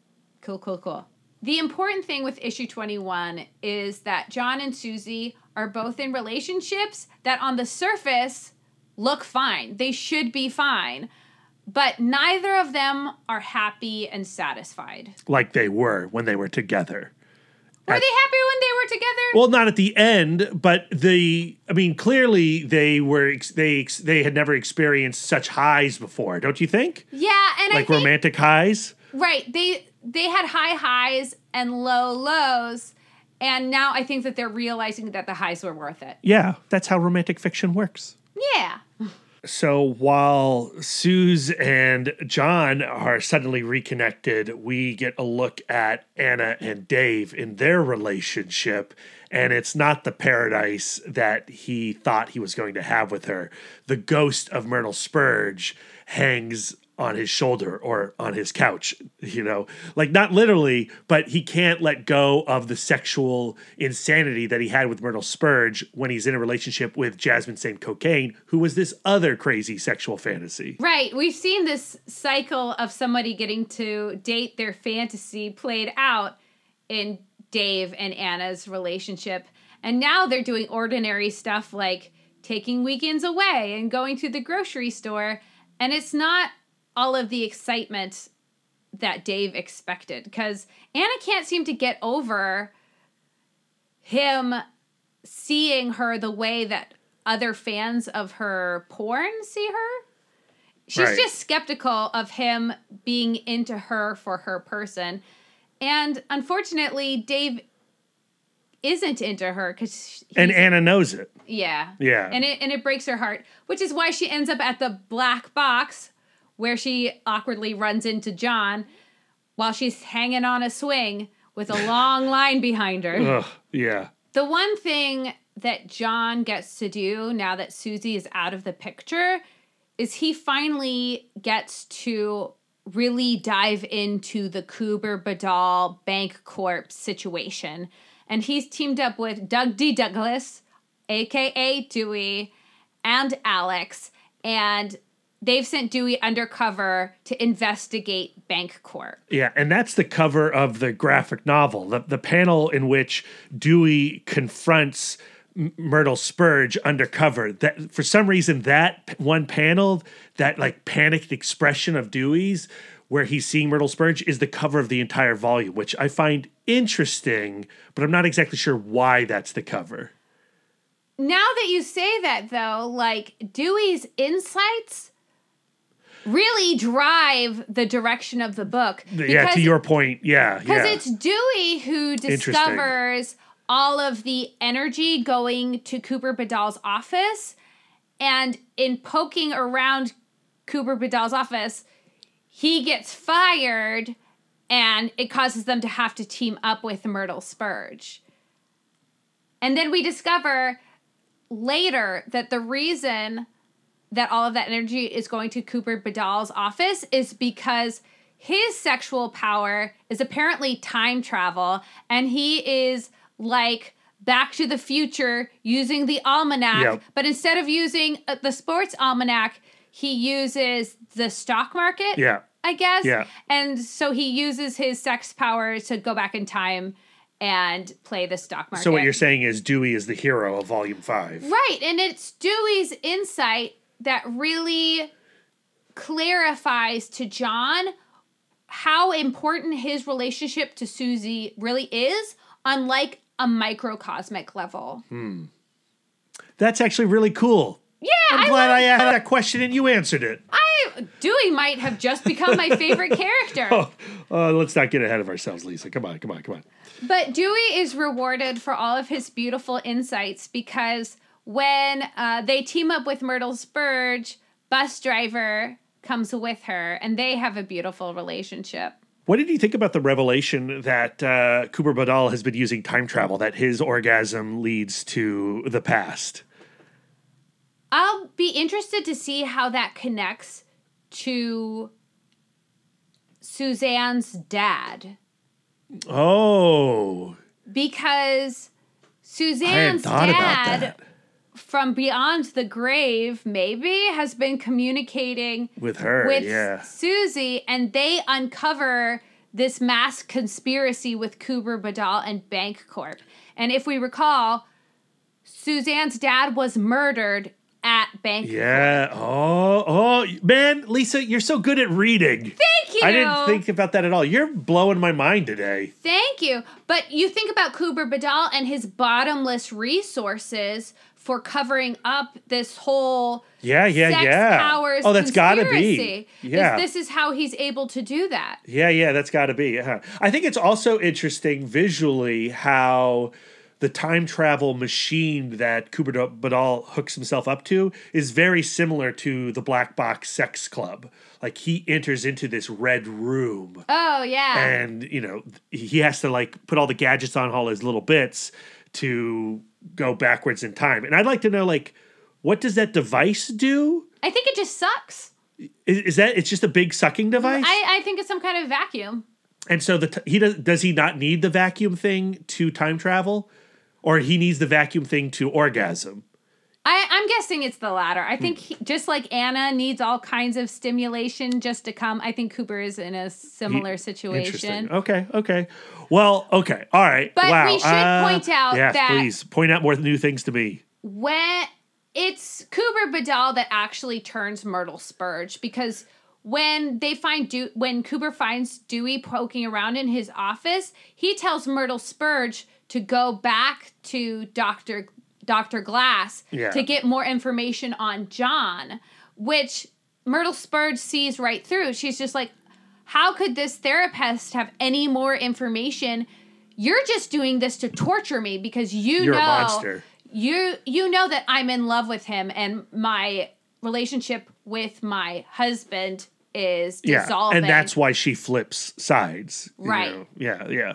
Cool, cool, cool. The important thing with issue 21 is that John and Susie are both in relationships that on the surface look fine. They should be fine. But neither of them are happy and satisfied. Like they were when they were together. Were At- they happy when they were together? Well, not at the end, but the I mean, clearly they were they they had never experienced such highs before, don't you think? Yeah, and Like think romantic highs? right. They they had high highs and low lows, and now I think that they're realizing that the highs were worth it. Yeah, that's how romantic fiction works. Yeah. So while Suze and John are suddenly reconnected, we get a look at Anna and Dave in their relationship, and it's not the paradise that he thought he was going to have with her. The ghost of Myrtle Spurge hangs on his shoulder or on his couch, you know, like not literally, but he can't let go of the sexual insanity that he had with Myrtle Spurge when he's in a relationship with Jasmine St. Cocaine, who was this other crazy sexual fantasy. Right. We've seen this cycle of somebody getting to date their fantasy played out in Dave and Anna's relationship. And now they're doing ordinary stuff like taking weekends away and going to the grocery store. And it's not all of the excitement that Dave expected because Anna can't seem to get over him seeing her the way that other fans of her porn see her. She's Right. just skeptical of him being into her for her person. And unfortunately, Dave isn't into her because And Anna knows it. yeah. Yeah. And it and it breaks her heart, which is why she ends up at the black box where she awkwardly runs into John while she's hanging on a swing with a long line behind her. Ugh, yeah. The one thing that John gets to do now that Susie is out of the picture is he finally gets to really dive into the Cooper Badal Bank Corp situation. And he's teamed up with Doug D. Douglas, aka Dewey, and Alex. And they've sent Dewey undercover to investigate Bank Corp. Yeah, and that's the cover of the graphic novel, the, the panel in which Dewey confronts Myrtle Spurge undercover. That for some reason that one panel, that like panicked expression of Dewey's where he's seeing Myrtle Spurge is the cover of the entire volume, which I find interesting, but I'm not exactly sure why that's the cover. Now that you say that, though, like Dewey's insights really drive the direction of the book. yeah, to your point, yeah, because yeah. it's Dewey who discovers all of the energy going to Cooper Badal's office, and in poking around Cooper Badal's office, he gets fired, and it causes them to have to team up with Myrtle Spurge. And then we discover later that the reason that all of that energy is going to Cooper Badal's office is because his sexual power is apparently time travel and he is like back to the future using the almanac Yep. but instead of using uh, the sports almanac he uses the stock market yeah. I guess. Yeah. And so he uses his sex power to go back in time and play the stock market. So what you're saying is Dewey is the hero of volume 5. Right. And it's Dewey's insight that really clarifies to John how important his relationship to Susie really is on like a microcosmic level. Hmm. That's actually really cool. Yeah, I'm I glad I asked that question and you answered it. I Dewey might have just become my favorite character. Oh, uh, let's not get ahead of ourselves, Lisa. Come on, come on, come on. But Dewey is rewarded for all of his beautiful insights because when uh, they team up with Myrtle Spurge, bus driver comes with her, and they have a beautiful relationship. What did you think about the revelation that uh, Cooper Badal has been using time travel, that his orgasm leads to the past? I'll be interested to see how that connects to Suzanne's dad Oh, because Suzanne's dad that from beyond the grave maybe has been communicating with her. with yeah. Susie, and they uncover this mass conspiracy with Cooper Badal and Bank Corp. And if we recall, Suzanne's dad was murdered at Bank Yeah. Oh, oh, man, Lisa, you're so good at reading. Thank you. I didn't think about that at all. You're blowing my mind today. Thank you. But you think about Cooper Badal and his bottomless resources for covering up this whole Yeah, yeah, sex yeah. powers oh, that's got to be. Yeah. Is this is how he's able to do that. Yeah, yeah, that's got to be. Yeah. I think it's also interesting visually how the time travel machine that Cooper Badal hooks himself up to is very similar to the Black Box Sex Club. Like he enters into this red room Oh yeah. and, you know, he has to like put all the gadgets on all his little bits to go backwards in time. And I'd like to know like what does that device do? I think it just sucks. Is, is that it's just a big sucking device? I, I think it's some kind of vacuum. And so the t- he does does he not need the vacuum thing to time travel, or he needs the vacuum thing to orgasm? I, I'm guessing it's the latter. I Hmm. think he, just like Anna needs all kinds of stimulation just to come, I think Cooper is in a similar situation. Interesting. Okay. Okay. Well. Okay. All right. But wow. we should uh, point out yes, that- please point out more new things to me. When it's Cooper Bedell that actually turns Myrtle Spurge because when they find Dew- when Cooper finds Dewey poking around in his office, he tells Myrtle Spurge to go back to Doctor Doctor Glass Yeah. to get more information on John, which Myrtle Spurge sees right through. She's just like, "How could this therapist have any more information?" You're just doing this to torture me because you You're know you you know that I'm in love with him and my relationship with my husband is Yeah, dissolving. and that's why she flips sides. Right. know. Yeah, yeah.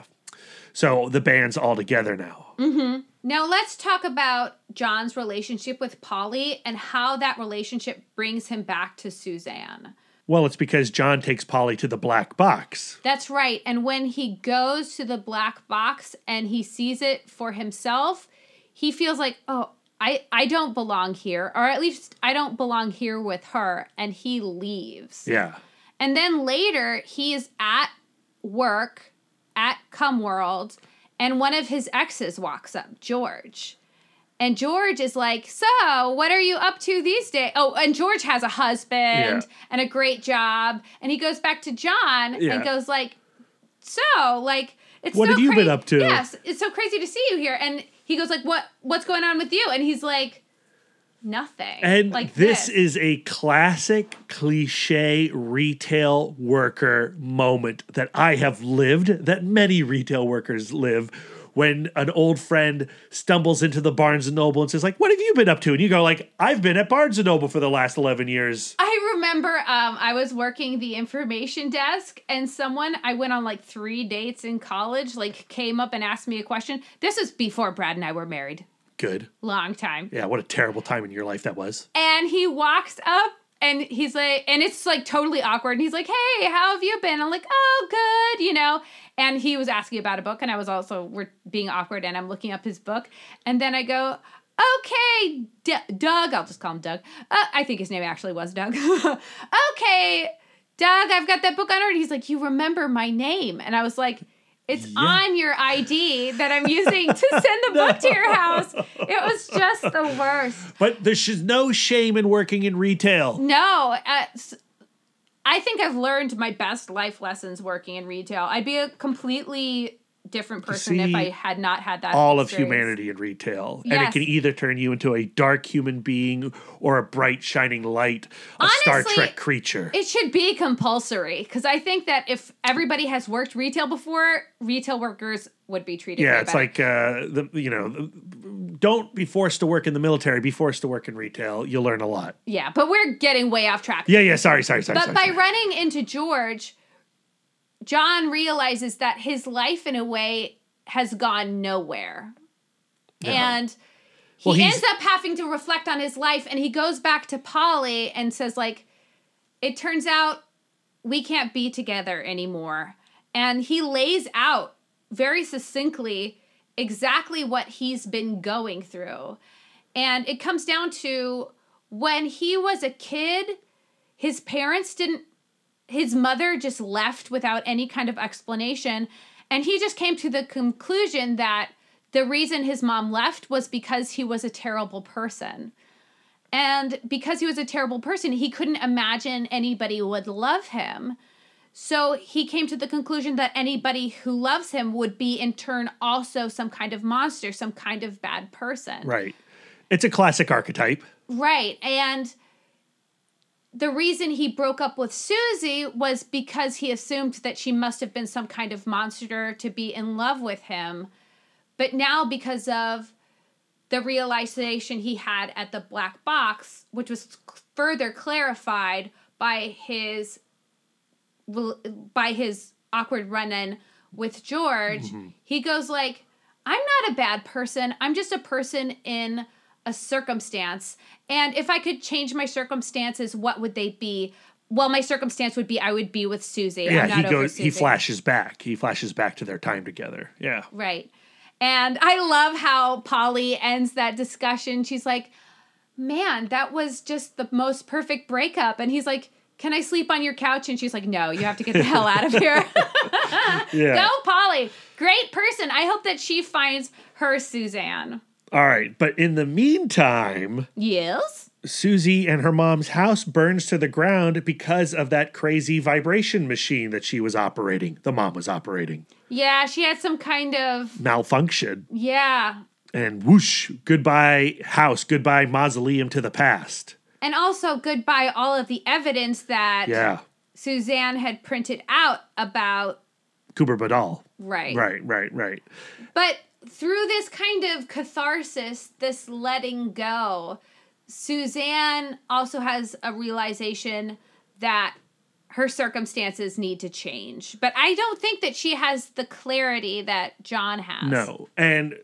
So the band's all together now. Mm-hmm. Now let's talk about John's relationship with Polly and how that relationship brings him back to Suzanne. Well, it's because John takes Polly to the black box. That's right. And when he goes to the black box and he sees it for himself, he feels like, oh, I, I don't belong here, or at least I don't belong here with her. And he leaves. Yeah. And then later, he is at work at Cumworld, and one of his exes walks up, George. And George is like, So, what are you up to these days? Oh, and George has a husband Yeah. and a great job. And he goes back to John Yeah. and goes like, So, like, it's What so have you been up to? Yes, it's so crazy to see you here. And he goes like, What what's going on with you? And he's like, Nothing. And like this, is a classic cliche retail worker moment that I have lived, that many retail workers live. When an old friend stumbles into the Barnes and Noble and says, like, what have you been up to? And you go, like, I've been at Barnes and Noble for the last 11 years. I remember um, I was working the information desk, and someone I went on like three dates in college, like came up and asked me a question. This is before Brad and I were married, Good. long time. Yeah, what a terrible time in your life that was. And he walks up and he's like, and it's like totally awkward. And he's like, "Hey, how have you been?" I'm like, "Oh, good," you know. And he was asking about a book, and I was also we're being awkward, and I'm looking up his book, and then I go. Okay, D- Doug. I'll just call him Doug. Uh, I think his name actually was Doug. okay, Doug. I've got that book on order. He's like, you remember my name, and I was like, it's on your ID that I'm using to send the book to your house. It was just the worst. But there's no shame in working in retail. No, uh, I think I've learned my best life lessons working in retail. I'd be a completely different person if I had not had that. all of humanity in retail. And it can either turn you into a dark human being or a bright, shining light, a Star Honestly, Trek creature. It should be compulsory because I think that if everybody has worked retail before, retail workers would be treated. yeah, it's better. like, uh, the you know, don't be forced to work in the military, be forced to work in retail. You'll learn a lot. yeah, but we're getting way off track. Yeah, yeah, sorry, sorry, sorry. But sorry, by sorry. running into George, John realizes that his life, in a way, has gone nowhere. And he Well, ends up having to reflect on his life and he goes back to Polly and says, like, it turns out we can't be together anymore. And he lays out very succinctly exactly what he's been going through. And it comes down to when he was a kid, his parents didn't, his mother just left without any kind of explanation. And he just came to the conclusion that the reason his mom left was because he was a terrible person. And because he was a terrible person, he couldn't imagine anybody would love him. So he came to the conclusion that anybody who loves him would be, in turn, also some kind of monster, some kind of bad person. right. It's a classic archetype. Right. And the reason he broke up with Susie was because he assumed that she must have been some kind of monster to be in love with him. But now, because of the realization he had at the black box, which was further clarified by his by his awkward run-in with George, mm-hmm. he goes like, "I'm not a bad person. I'm just a person in a circumstance. And if I could change my circumstances, what would they be? Well, my circumstance would be I would be with Susie. Yeah, he goes. He flashes back. He flashes back to their time together. Yeah. Right. And I love how Polly ends that discussion. She's like, Man, that was just the most perfect breakup. And he's like, Can I sleep on your couch? And she's like, No, you have to get the hell out of here. Yeah. Go, Polly. Great person. I hope that she finds her Suzanne. All right, but in the meantime, Yes. Susie and her mom's house burns to the ground because of that crazy vibration machine that she was operating. The mom was operating. Yeah, she had some kind of Malfunction. yeah. And whoosh, goodbye house, goodbye mausoleum to the past. And also goodbye all of the evidence that Yeah. Suzanne had printed out about Cooper Badal. right. Right, right, right. But through this kind of catharsis, this letting go, Suzanne also has a realization that her circumstances need to change. But I don't think that she has the clarity that John has. No. And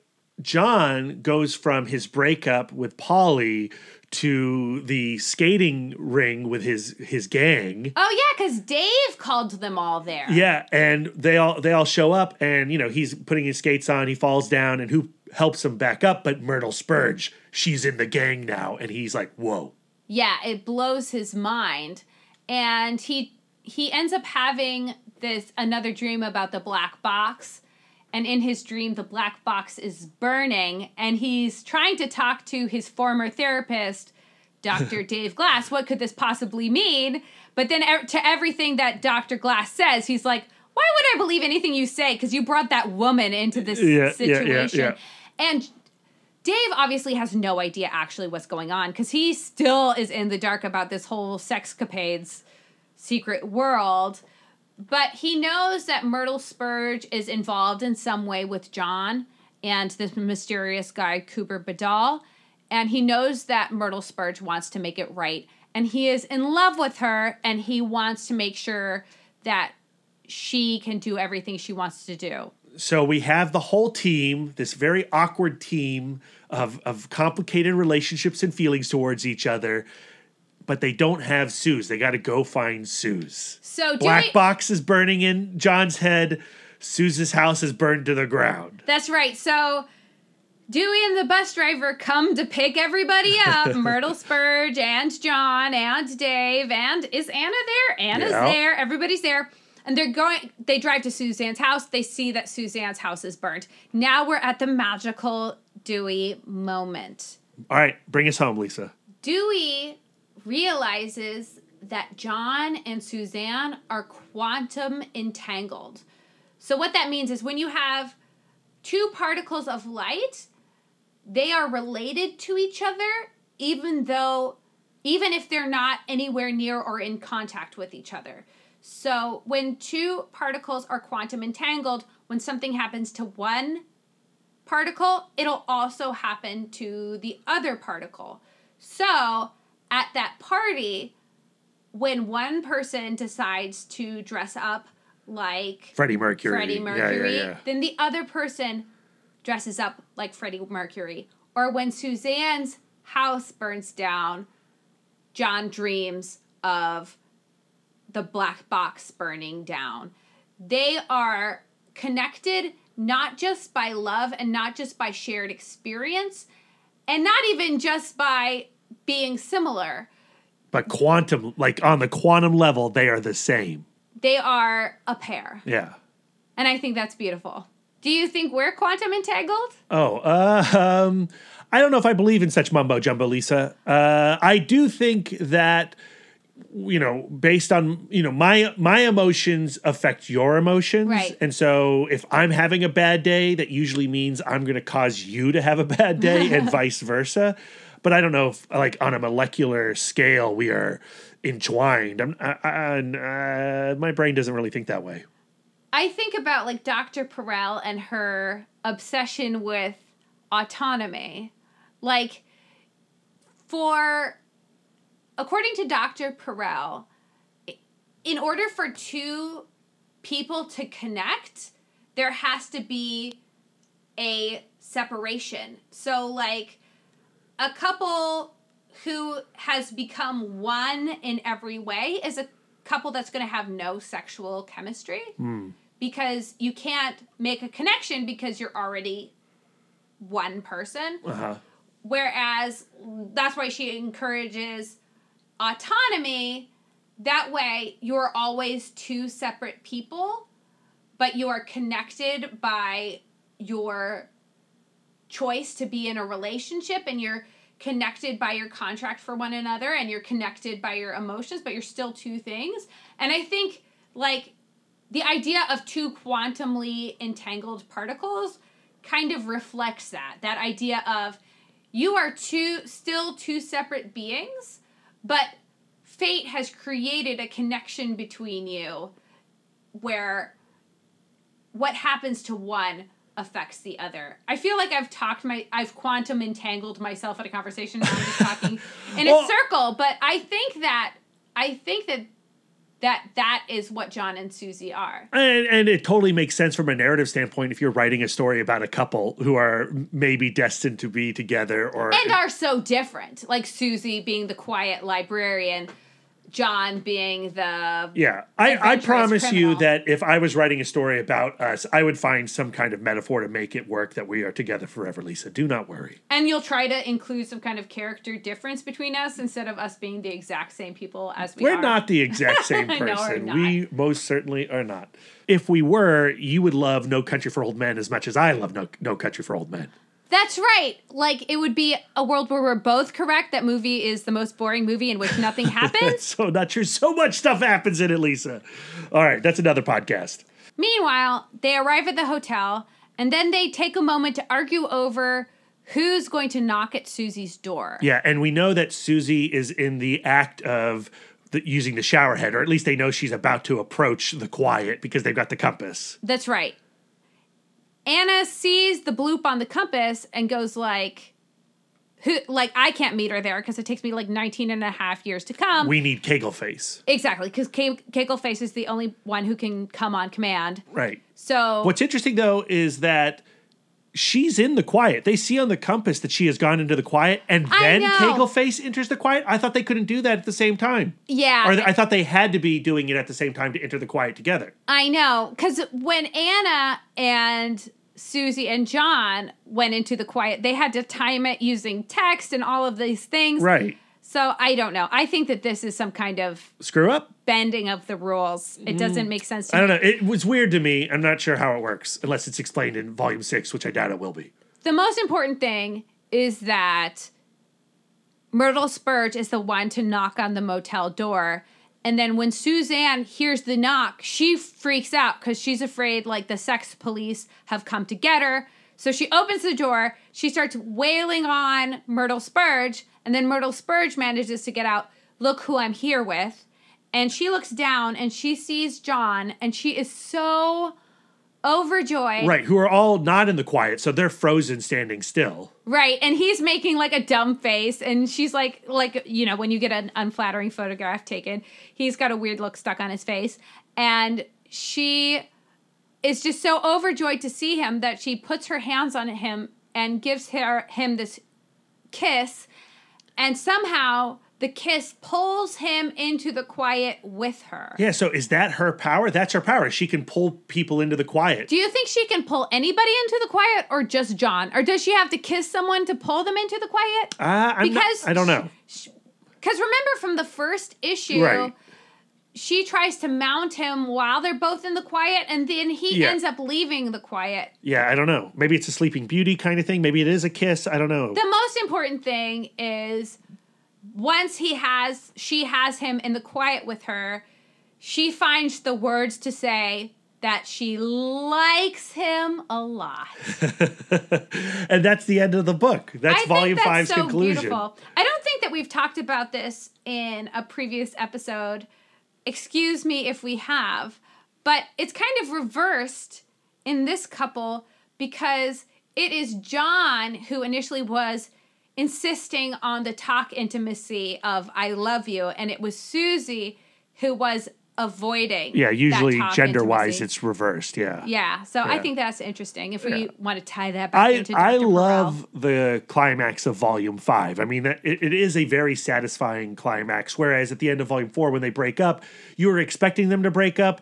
John goes from his breakup with Polly to the skating ring with his his gang. Oh yeah, because Dave called them all there. Yeah, and they all they all show up, and you know he's putting his skates on. He falls down, and who helps him back up? But Myrtle Spurge. She's in the gang now, and he's like, "Whoa!" yeah it blows his mind and he he ends up having this another dream about the black box and in his dream the black box is burning and he's trying to talk to his former therapist dr dave glass what could this possibly mean but then e- to everything that dr glass says he's like why would i believe anything you say because you brought that woman into this Yeah, yeah, yeah, situation yeah. and Dave obviously has no idea actually what's going on because he still is in the dark about this whole sexcapades secret world. But he knows that Myrtle Spurge is involved in some way with John and this mysterious guy, Cooper Badal. And he knows that Myrtle Spurge wants to make it right. And he is in love with her and he wants to make sure that she can do everything she wants to do. So we have the whole team, this very awkward team of of complicated relationships and feelings towards each other, but they don't have Suze. They got to go find Suze. So, Black Dewey- box is burning in John's head. Suze's house is burned to the ground. That's right. So Dewey and the bus driver come to pick everybody up Myrtle Spurge and John and Dave. And is Anna there? Anna's Yeah. there. Everybody's there. And they're going, they drive to Suzanne's house. They see that Suzanne's house is burnt. Now we're at the magical Dewey moment. All right, bring us home, Lisa. Dewey realizes that John and Suzanne are quantum entangled. So, what that means is when you have two particles of light, they are related to each other, even though, even if they're not anywhere near or in contact with each other. So, when two particles are quantum entangled, when something happens to one particle, it'll also happen to the other particle. So, at that party, when one person decides to dress up like Freddie Mercury. Freddie Yeah, Mercury, Yeah, yeah, then the other person dresses up like Freddie Mercury. Or when Suzanne's house burns down, John dreams of the black box burning down. They are connected not just by love and not just by shared experience and not even just by being similar. But quantum, like on the quantum level, they are the same. They are a pair. Yeah. And I think that's beautiful. Do you think we're quantum entangled? Oh, uh, um, I don't know if I believe in such mumbo jumbo, Lisa. Uh, I do think that you know, based on you know my my emotions affect your emotions, Right. and so if I'm having a bad day, that usually means I'm going to cause you to have a bad day, and vice versa. But I don't know if like on a molecular scale we are entwined. I'm, I, uh, my brain doesn't really think that way. I think about like Dr. Perel and her obsession with autonomy. Like, for, according to Dr. Perel, in order for two people to connect, there has to be a separation. So, like, a couple who has become one in every way is a couple that's going to have no sexual chemistry because you can't make a connection because you're already one person. Uh huh. Whereas that's why she encourages autonomy. That way, you're always two separate people, but you are connected by your choice to be in a relationship and you're connected by your contract for one another and you're connected by your emotions, but you're still two things. And I think like the idea of two quantumly entangled particles kind of reflects that. That idea of you are two still two separate beings, but fate has created a connection between you where what happens to one affects the other. I feel like I've talked my I've quantum entangled myself in a conversation. Now I'm just talking in Well- a circle, but I think that I think that that that is what John and Susie are. And, and it totally makes sense from a narrative standpoint if you're writing a story about a couple who are maybe destined to be together or And are so different. Like Susie being the quiet librarian, John being the Yeah, I, I promise you that if I was writing a story about us, I would find some kind of metaphor to make it work that we are together forever, Lisa. Do not worry. and you'll try to include some kind of character difference between us instead of us being the exact same people as we We're are. not the exact same I know we're person. not. we most certainly are not. If we were, you would love No Country for Old Men as much as I love No, no Country for Old Men. That's right. Like it would be a world where we're both correct. That movie is the most boring movie in which nothing happens. So not sure so much stuff happens in it, Lisa. All right, that's another podcast. Meanwhile, they arrive at the hotel and then they take a moment to argue over who's going to knock at Susie's door. Yeah, and we know that Susie is in the act of the, using the shower head, or at least they know she's about to approach the quiet because they've got the compass. That's right. Anna sees the bloop on the compass and goes like who like I can't meet her there because it takes me like 19 and a half years to come. We need Kegel face. exactly, because Kegel Face is the only one who can come on command. Right. So What's interesting though is that she's in the quiet. They see on the compass that she has gone into the quiet, and I then know. Kegel face enters the quiet. I thought they couldn't do that at the same time. yeah, Or I thought they had to be doing it at the same time to enter the quiet together. I know, because when Anna and Susie and John went into the quiet, they had to time it using text and all of these things. Right. So I don't know. I think that this is some kind of Screw up? bending of the rules. It mm. doesn't make sense to I don't know. It was weird to me. I'm not sure how it works unless it's explained in volume six, which I doubt it will be. The most important thing is that Myrtle Spurge is the one to knock on the motel door. And then when Suzanne hears the knock, she freaks out because she's afraid like the sex police have come to get her. So she opens the door, she starts wailing on Myrtle Spurge, and then Myrtle Spurge manages to get out, look who I'm here with. And she looks down and she sees John, and she is so overjoyed. Right. Who are all not in the quiet, so they're frozen standing still. Right, and he's making like a dumb face, and she's like, like you know, when you get an unflattering photograph taken, he's got a weird look stuck on his face, and she is just so overjoyed to see him that she puts her hands on him and gives her him this kiss, and somehow the kiss pulls him into the quiet with her. Yeah, so is that her power? That's her power. She can pull people into the quiet. Do you think she can pull anybody into the quiet, or just John, or does she have to kiss someone to pull them into the quiet? Uh, I'm not- Because I don't know. Because remember from the first issue, Right. she tries to mount him while they're both in the quiet, and then he Yeah. ends up leaving the quiet. Yeah, I don't know. Maybe it's a Sleeping Beauty kind of thing. Maybe it is a kiss. I don't know. The most important thing is once he has, she has him in the quiet with her, she finds the words to say that she likes him a lot. and that's the end of the book. That's I volume think that's five's so conclusion. Beautiful. I don't think that we've talked about this in a previous episode. Excuse me if we have, but it's kind of reversed in this couple because it is John who initially was insisting on the talk intimacy of I love you, and it was Susie who was avoiding. Yeah, usually talk gender wise, it's reversed. Yeah. yeah. So I think that's interesting. If we Yeah. want to tie that back I into Dr. I love the climax of volume five. I mean, it, it is a very satisfying climax. Whereas at the end of volume four, when they break up, you were expecting them to break up,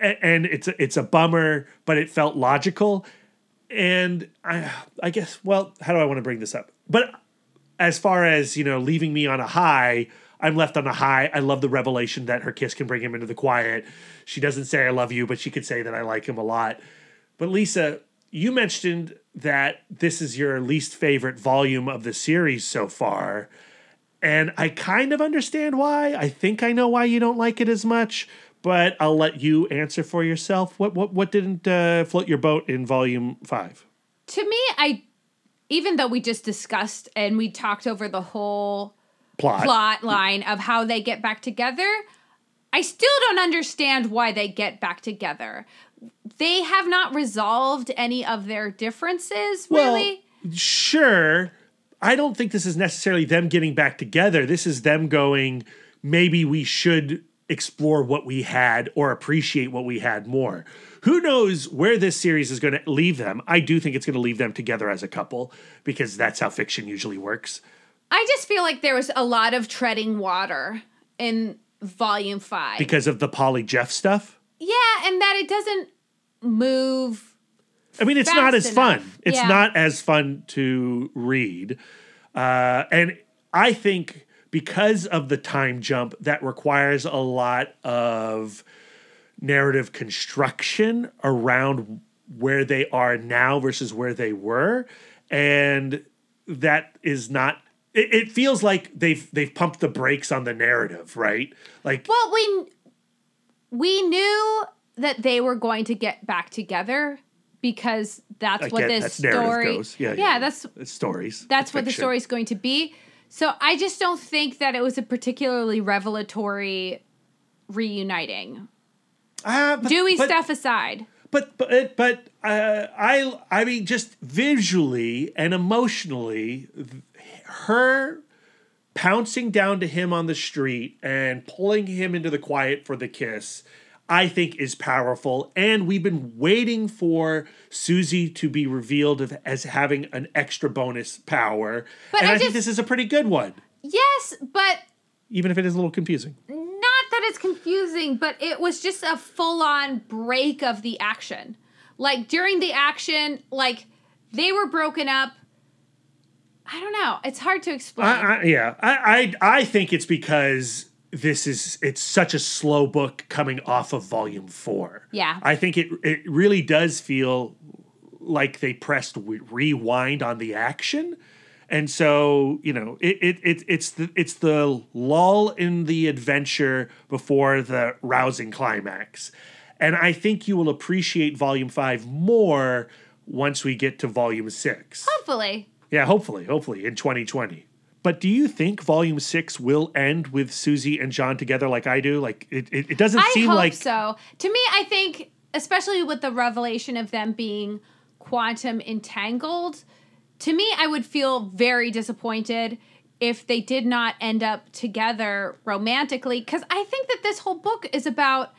and it's a- it's a bummer, but it felt logical. And I I guess well, how do I want to bring this up? But as far as you know, leaving me on a high. I'm left on a high. I love the revelation that her kiss can bring him into the quiet. She doesn't say I love you, but she could say that I like him a lot. But Lisa, you mentioned that this is your least favorite volume of the series so far. And I kind of understand why. I think I know why you don't like it as much, but I'll let you answer for yourself. What what what didn't uh, float your boat in volume five? To me, I even though we just discussed and we talked over the whole Plot. plot line of how they get back together, I still don't understand why they get back together. They have not resolved any of their differences, really. Well, sure. I don't think this is necessarily them getting back together. This is them going, maybe we should explore what we had or appreciate what we had more. Who knows where this series is going to leave them? I do think it's going to leave them together as a couple because that's how fiction usually works. I just feel like there was a lot of treading water in volume five. Because of the Polly Jeff stuff? yeah, and that it doesn't move. I mean, it's not as fun. It's Yeah. not as fun to read. Uh, and I think because of the time jump, that requires a lot of narrative construction around where they are now versus where they were. And that is not. It, it feels like they've they've pumped the brakes on the narrative, right? Like Well, we we knew that they were going to get back together because that's what this that's story. goes. Yeah, yeah, that's it's stories. that's It's what the fiction. story is going to be. So I just don't think that it was a particularly revelatory reuniting. Ah, but- Dewey but- stuff aside. but but but uh, I I mean just visually and emotionally, her pouncing down to him on the street and pulling him into the quiet for the kiss. I think is powerful, and we've been waiting for Susie to be revealed as having an extra bonus power, But and I I, think this is a pretty good one, Yes, but even if it is a little confusing. It's confusing, but it was just a full on break of the action. Like during the action, like they were broken up. I don't know. It's hard to explain. I, I, yeah, I, I I think it's because this is it's such a slow book coming off of volume four. Yeah. I think it it really does feel like they pressed w- rewind on the action, and so you know it, it it it's the it's the lull in the adventure before the rousing climax, and I think you will appreciate volume five more once we get to volume six. Hopefully. Yeah, hopefully, hopefully in 2020. But do you think Volume Six will end with Susie and John together like I do? Like it, it, it doesn't I seem hope like so. To me, I think, especially with the revelation of them being quantum entangled, to me, I would feel very disappointed if they did not end up together romantically. Because I think that this whole book is about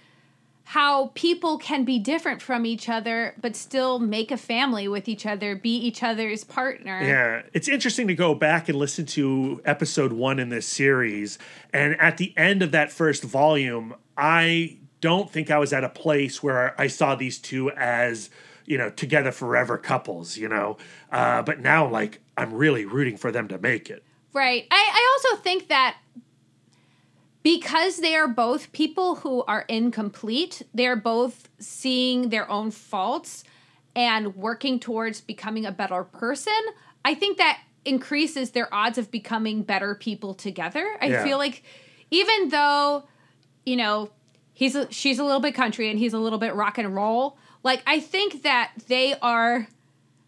how people can be different from each other, but still make a family with each other, be each other's partner. Yeah, it's interesting to go back and listen to episode one in this series. And at the end of that first volume, I don't think I was at a place where I saw these two as, you know, together forever couples, you know. Uh, but now, like, I'm really rooting for them to make it. Right. I, I also think that because they are both people who are incomplete, they're both seeing their own faults and working towards becoming a better person. I think that increases their odds of becoming better people together. I Yeah. feel like even though, you know, he's a, she's a little bit country and he's a little bit rock and roll, like I think that they are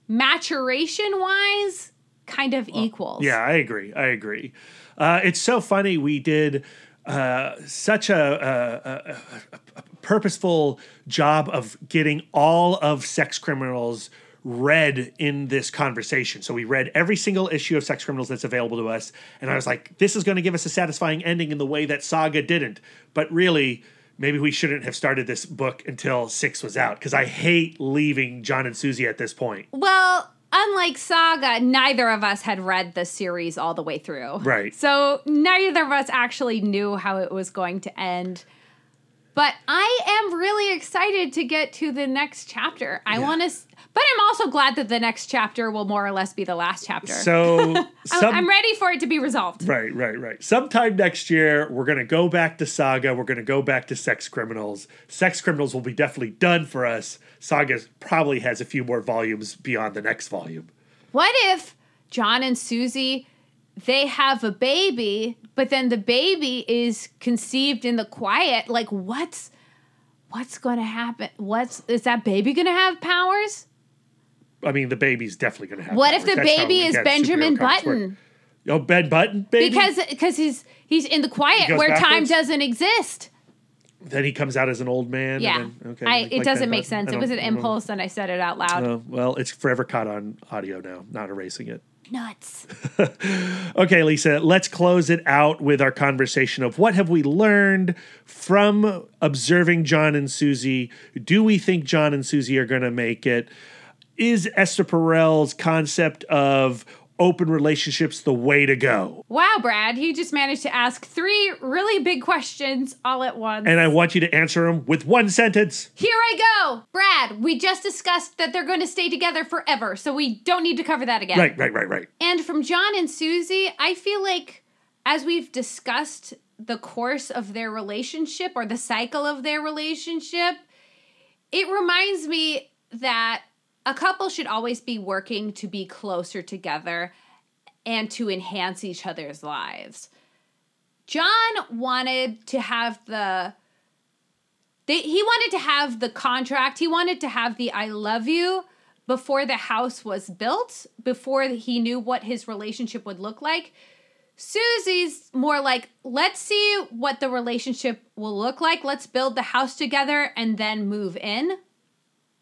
maturation wise kind of equals. Yeah, I agree. I agree. Uh, it's so funny. We did uh, such a, a, a, a- a purposeful job of getting all of Sex Criminals read in this conversation. So we read every single issue of Sex Criminals that's available to us, and I was like, "This is going to give us a satisfying ending in the way that Saga didn't." But really. Maybe we shouldn't have started this book until six was out because I hate leaving John and Susie at this point. Well, unlike Saga, neither of us had read the series all the way through. Right. So neither of us actually knew how it was going to end. But I am really excited to get to the next chapter. I want to, but I'm also glad that the next chapter will more or less be the last chapter. So I'm- some, I'm ready for it to be resolved. Right, right, right. Sometime next year, we're going to go back to Saga. We're going to go back to Sex Criminals. Sex Criminals will be definitely done for us. Saga probably has a few more volumes beyond the next volume. What if John and Susie they have a baby, but then the baby is conceived in the quiet? Like what's what's going to happen? What's is that baby going to have powers? I mean, the baby's definitely going to have. What if the That's baby is Benjamin superhero comics work. Button? Oh, Ben Button, baby. Because because he's he's in the quiet where time doesn't exist. then he comes out as an old man. and Yeah. then- okay. I, like- it like doesn't Ben make Button. sense. It was an I don't know. impulse and I said it out loud. Oh, well, it's forever caught on audio now, not erasing it. Nuts. Okay, Lisa, let's close it out with our conversation of what have we learned from observing John and Susie? Do we think John and Susie are going to make it? Is Esther Perel's concept of open relationships the way to go? Wow, Brad, you just managed to ask three really big questions all at once. And I want you to answer them with one sentence. Here I go. Brad, we just discussed that they're going to stay together forever, so we don't need to cover that again. Right, right, right, right. And from John and Susie, I feel like as we've discussed the course of their relationship or the cycle of their relationship, it reminds me that a couple should always be working to be closer together and to enhance each other's lives. John wanted to have the they, he wanted to have the contract, he wanted to have the I love you before the house was built, before he knew what his relationship would look like. Susie's more like, let's see what the relationship will look like. Let's build the house together and then move in.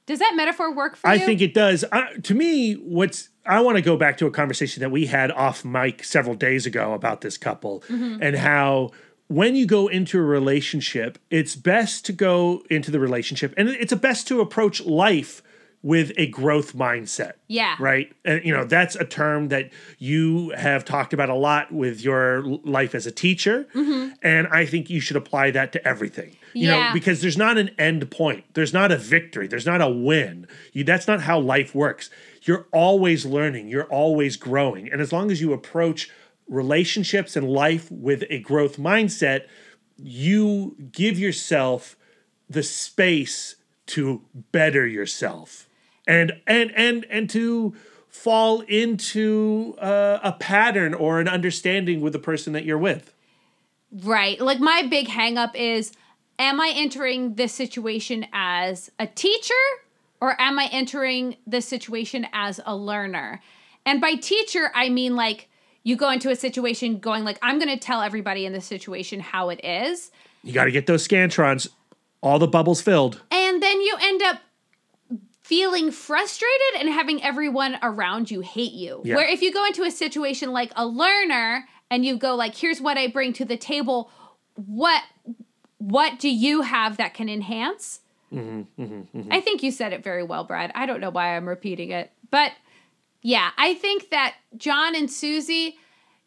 Does that metaphor work for I you? I think it does. To me, what's I want to go back to a conversation that we had off mic several days ago about this couple mm-hmm. and how when you go into a relationship, it's best to go into the relationship and it's a best to approach life with a growth mindset. Yeah. Right. And you know, that's a term that you have talked about a lot with your life as a teacher. Mm-hmm. And I think you should apply that to everything. You know, because there's not an end point. There's not a victory. There's not a win. You, that's not how life works. You're always learning. You're always growing. And as long as you approach relationships and life with a growth mindset, you give yourself the space to better yourself and and and and to fall into uh, a pattern or an understanding with the person that you're with. Right. Like my big hang up is am I entering this situation as a teacher or am I entering this situation as a learner? And by teacher, I mean like you go into a situation going like I'm going to tell everybody in this situation how it is. You got to get those scantrons, all the bubbles filled. And then you end up feeling frustrated and having everyone around you hate you. Yeah. Where if you go into a situation like a learner and you go like here's what I bring to the table, what what do you have that can enhance? Mm-hmm, mm-hmm, mm-hmm. I think you said it very well, Brad. I don't know why I'm repeating it. But yeah, I think that John and Susie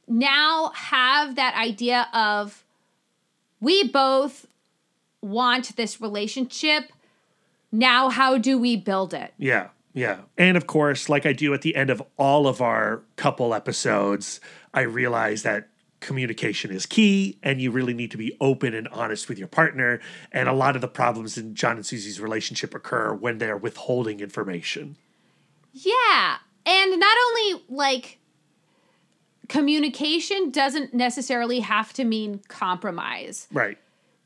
now have that idea of we both want this relationship. Now, how do we build it? Yeah, yeah. And of course, like I do at the end of all of our couple episodes, I realize that communication is key and you really need to be open and honest with your partner. And a lot of the problems in John and Susie's relationship occur when they're withholding information. Yeah. And not only like communication doesn't necessarily have to mean compromise. Right.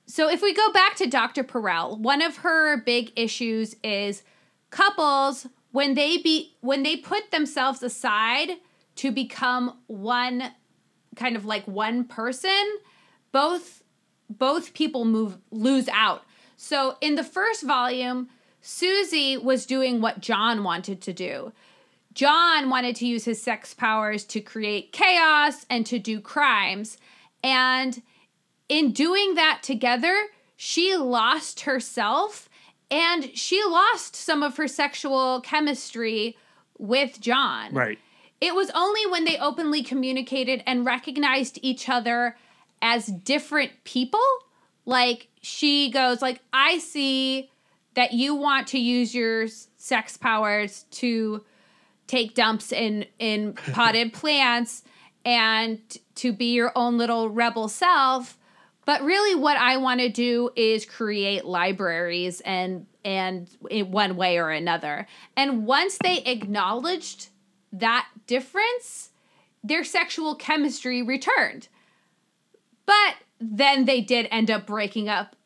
So if we go back to Dr. Perel, one of her big issues is couples when they be when they put themselves aside to become one kind of like one person, both both people move lose out. So in the first volume, Susie was doing what John wanted to do. John wanted to use his sex powers to create chaos and to do crimes. And in doing that together, she lost herself and she lost some of her sexual chemistry with John. Right. It was only when they openly communicated and recognized each other as different people, like she goes like I see that you want to use your sex powers to take dumps in in potted plants and to be your own little rebel self but really what i want to do is create libraries and and in one way or another and once they acknowledged that difference their sexual chemistry returned but then they did end up breaking up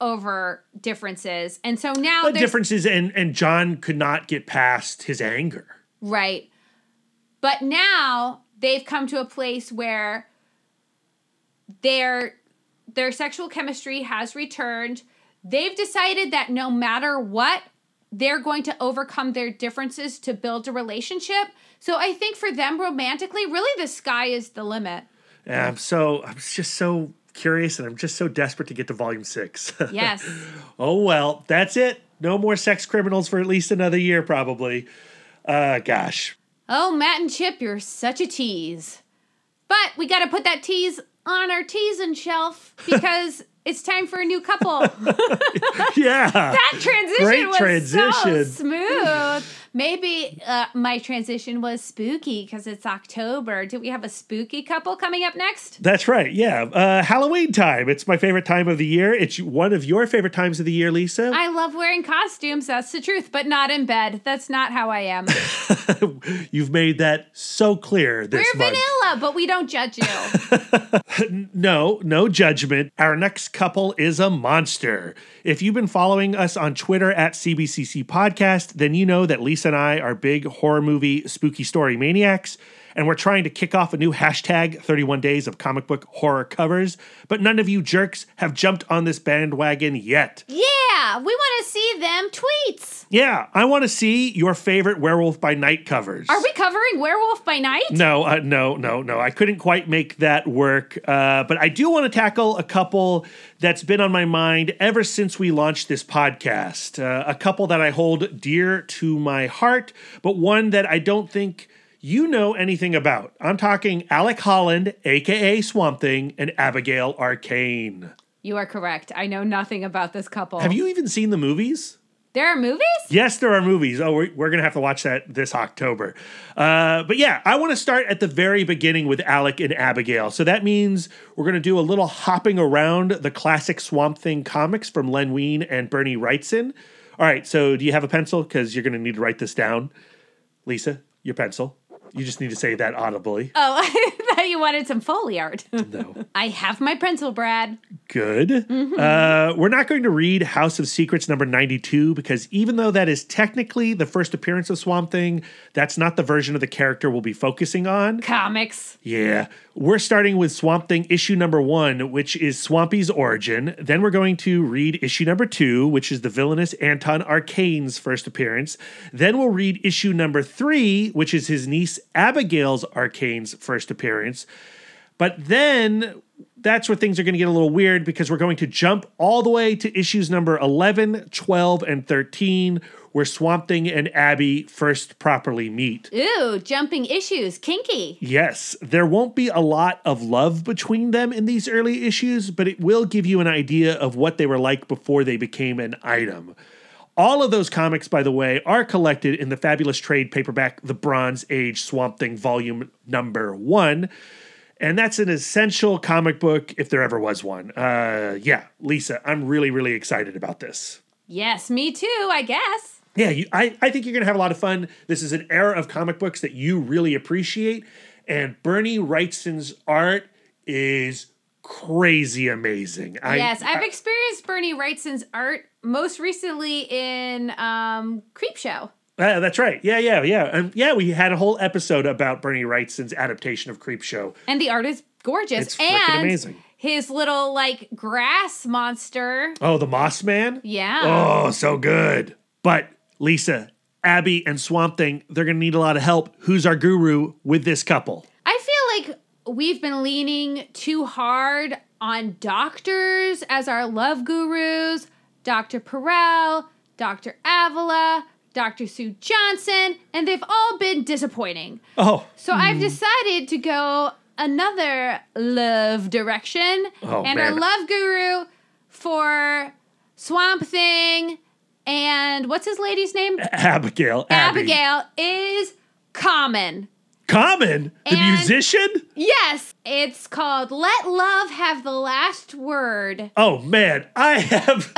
over differences and so now The differences, and and John could not get past his anger. Right. But now they've come to a place where their their sexual chemistry has returned. They've decided that no matter what, they're going to overcome their differences to build a relationship. So I think for them romantically, really the sky is the limit. And I'm so I'm just so curious, and I'm just so desperate to get to volume six. Yes. oh well, that's it. No more sex criminals for at least another year, probably. Uh, gosh. oh, Matt and Chip, you're such a tease. But we got to put that tease on our teasing shelf because it's time for a new couple. Yeah. that transition Great was transition. so smooth. Maybe uh, my transition was spooky because it's October. Do we have a spooky couple coming up next? That's right. Yeah. Uh, Halloween time. It's my favorite time of the year. It's one of your favorite times of the year, Lisa. I love wearing costumes. That's the truth, but not in bed. That's not how I am. You've made that so clear this We're month. vanilla, but we don't judge you. No, no judgment. Our next couple is a monster. If you've been following us on Twitter at CBCC Podcast, then you know that Lisa and I are big horror movie spooky story maniacs, and we're trying to kick off a new hashtag 31 days of comic book horror covers, but none of you jerks have jumped on this bandwagon yet. yeah, we want to see them tweets. Yeah, I want to see your favorite Werewolf by Night covers. Are we covering Werewolf by Night? No, uh, no, no, no. I couldn't quite make that work. Uh, but I do want to tackle a couple that's been on my mind ever since we launched this podcast. Uh, a couple that I hold dear to my heart, but one that I don't think you know anything about. I'm talking Alec Holland, aka Swamp Thing, and Abigail Arcane. You are correct. I know nothing about this couple. Have you even seen the movies? There are movies? Yes, there are movies. Oh, we're, we're going to have to watch that this October. Uh, but yeah, I want to start at the very beginning with Alec and Abigail. So that means we're going to do a little hopping around the classic Swamp Thing comics from Len Wein and Bernie Wrightson. All right, so do you have a pencil? Because you're going to need to write this down. Lisa, your pencil. You just need to say that audibly. Oh, I thought you wanted some Foley art. No. I have my pencil, Brad. Good. Uh, we're not going to read House of Secrets number 92 because even though that is technically the first appearance of Swamp Thing, that's not the version of the character we'll be focusing on. Comics. Yeah. We're starting with Swamp Thing issue number one, which is Swampy's origin. Then we're going to read issue number two, which is the villainous Anton Arcane's first appearance. Then we'll read issue number three, which is his niece Abigail's Arcane's first appearance. But then that's where things are going to get a little weird because we're going to jump all the way to issues number 11, 12, and 13, where Swamp Thing and Abby first properly meet. Ooh, jumping issues. Kinky. Yes, there won't be a lot of love between them in these early issues, but it will give you an idea of what they were like before they became an item. All of those comics, by the way, are collected in the fabulous trade paperback The Bronze Age Swamp Thing Volume Number One. And that's an essential comic book if there ever was one. Uh, yeah, Lisa, I'm really, really excited about this. Yes, me too, I guess. Yeah, you, I, I think you're going to have a lot of fun. This is an era of comic books that you really appreciate. And Bernie Wrightson's art is crazy amazing. Yes, I've I- experienced Bernie Wrightson's art most recently in um, Creepshow. Uh, that's right. Yeah, yeah, yeah. And yeah, we had a whole episode about Bernie Wrightson's adaptation of Creepshow. And the art is gorgeous. It's freaking and amazing. his little like grass monster. Oh, the Moss Man? Yeah. Oh, so good. But Lisa, Abby, and Swamp Thing, they're going to need a lot of help. Who's our guru with this couple? I feel like we've been leaning too hard on doctors as our love gurus. Dr. Perel, Dr. Avila, Dr. Sue Johnson, and they've all been disappointing. Oh, So I've decided to go another love direction. Oh, and our love guru, for Swamp Thing and what's his lady's name? Abigail. Abby. Abigail is Common. Common, the And- musician. Yes, it's called Let Love Have the Last Word. Oh man, I have.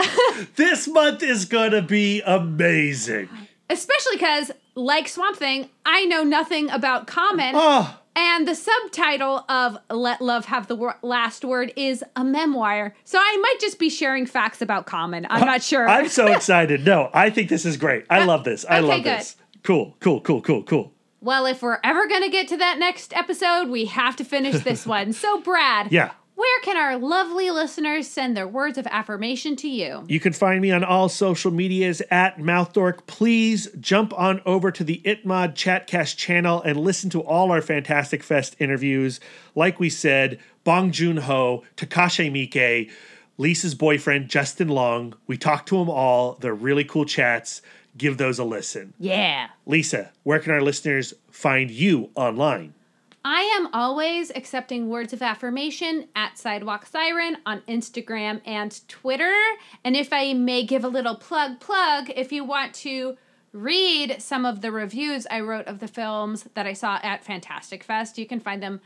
this month is gonna be amazing. Especially because, like Swamp Thing, I know nothing about Common. Oh, And the subtitle of Let Love Have the Wor- Last Word is a memoir. So I might just be sharing facts about Common. I'm not sure. I'm so excited. No, I think this is great. I uh, love this. I okay, love good. this. Cool, cool, cool, cool, cool. well, if we're ever going to get to that next episode, we have to finish this one. So, Brad, Yeah. Where can our lovely listeners send their words of affirmation to you? You can find me on all social medias at MouthDork. Please jump on over to the ItMod Chatcast channel and listen to all our Fantastic Fest interviews. Like we said, Bong Joon Ho, Takashi Miike, Lisa's boyfriend, Justin Long. We talked to them all. They're really cool chats. Give those a listen. Yeah. Lisa, where can our listeners find you online? I am always accepting words of affirmation at Sidewalk Siren on Instagram and Twitter. And if I may give a little plug, plug, if you want to read some of the reviews I wrote of the films that I saw at Fantastic Fest, you can find them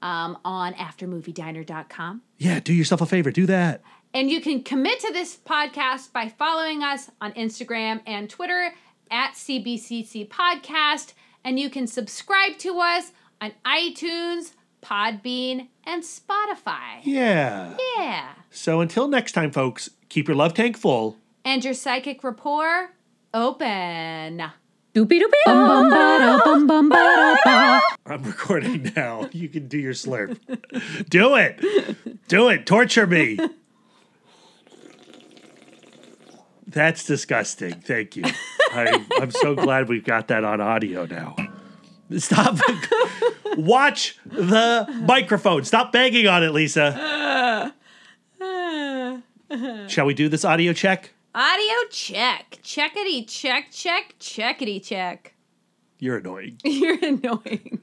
um, on aftermoviediner.com. Yeah, do yourself a favor. Do that. And you can commit to this podcast by following us on Instagram and Twitter at CBCC Podcast. And you can subscribe to us on iTunes, Podbean, and Spotify. Yeah. Yeah. So until next time, folks, keep your love tank full. And your psychic rapport open. Doopy doopy. Bum bum ba da bum bum ba da ba. I'm recording now. You can do your slurp. do it. Do it. Torture me. That's disgusting. Thank you. I, I'm so glad we've got that on audio now. Stop. Watch the microphone. Stop banging on it, Lisa. Shall we do this audio check? Audio check. Checkity check, check, checkity check. You're annoying. You're annoying.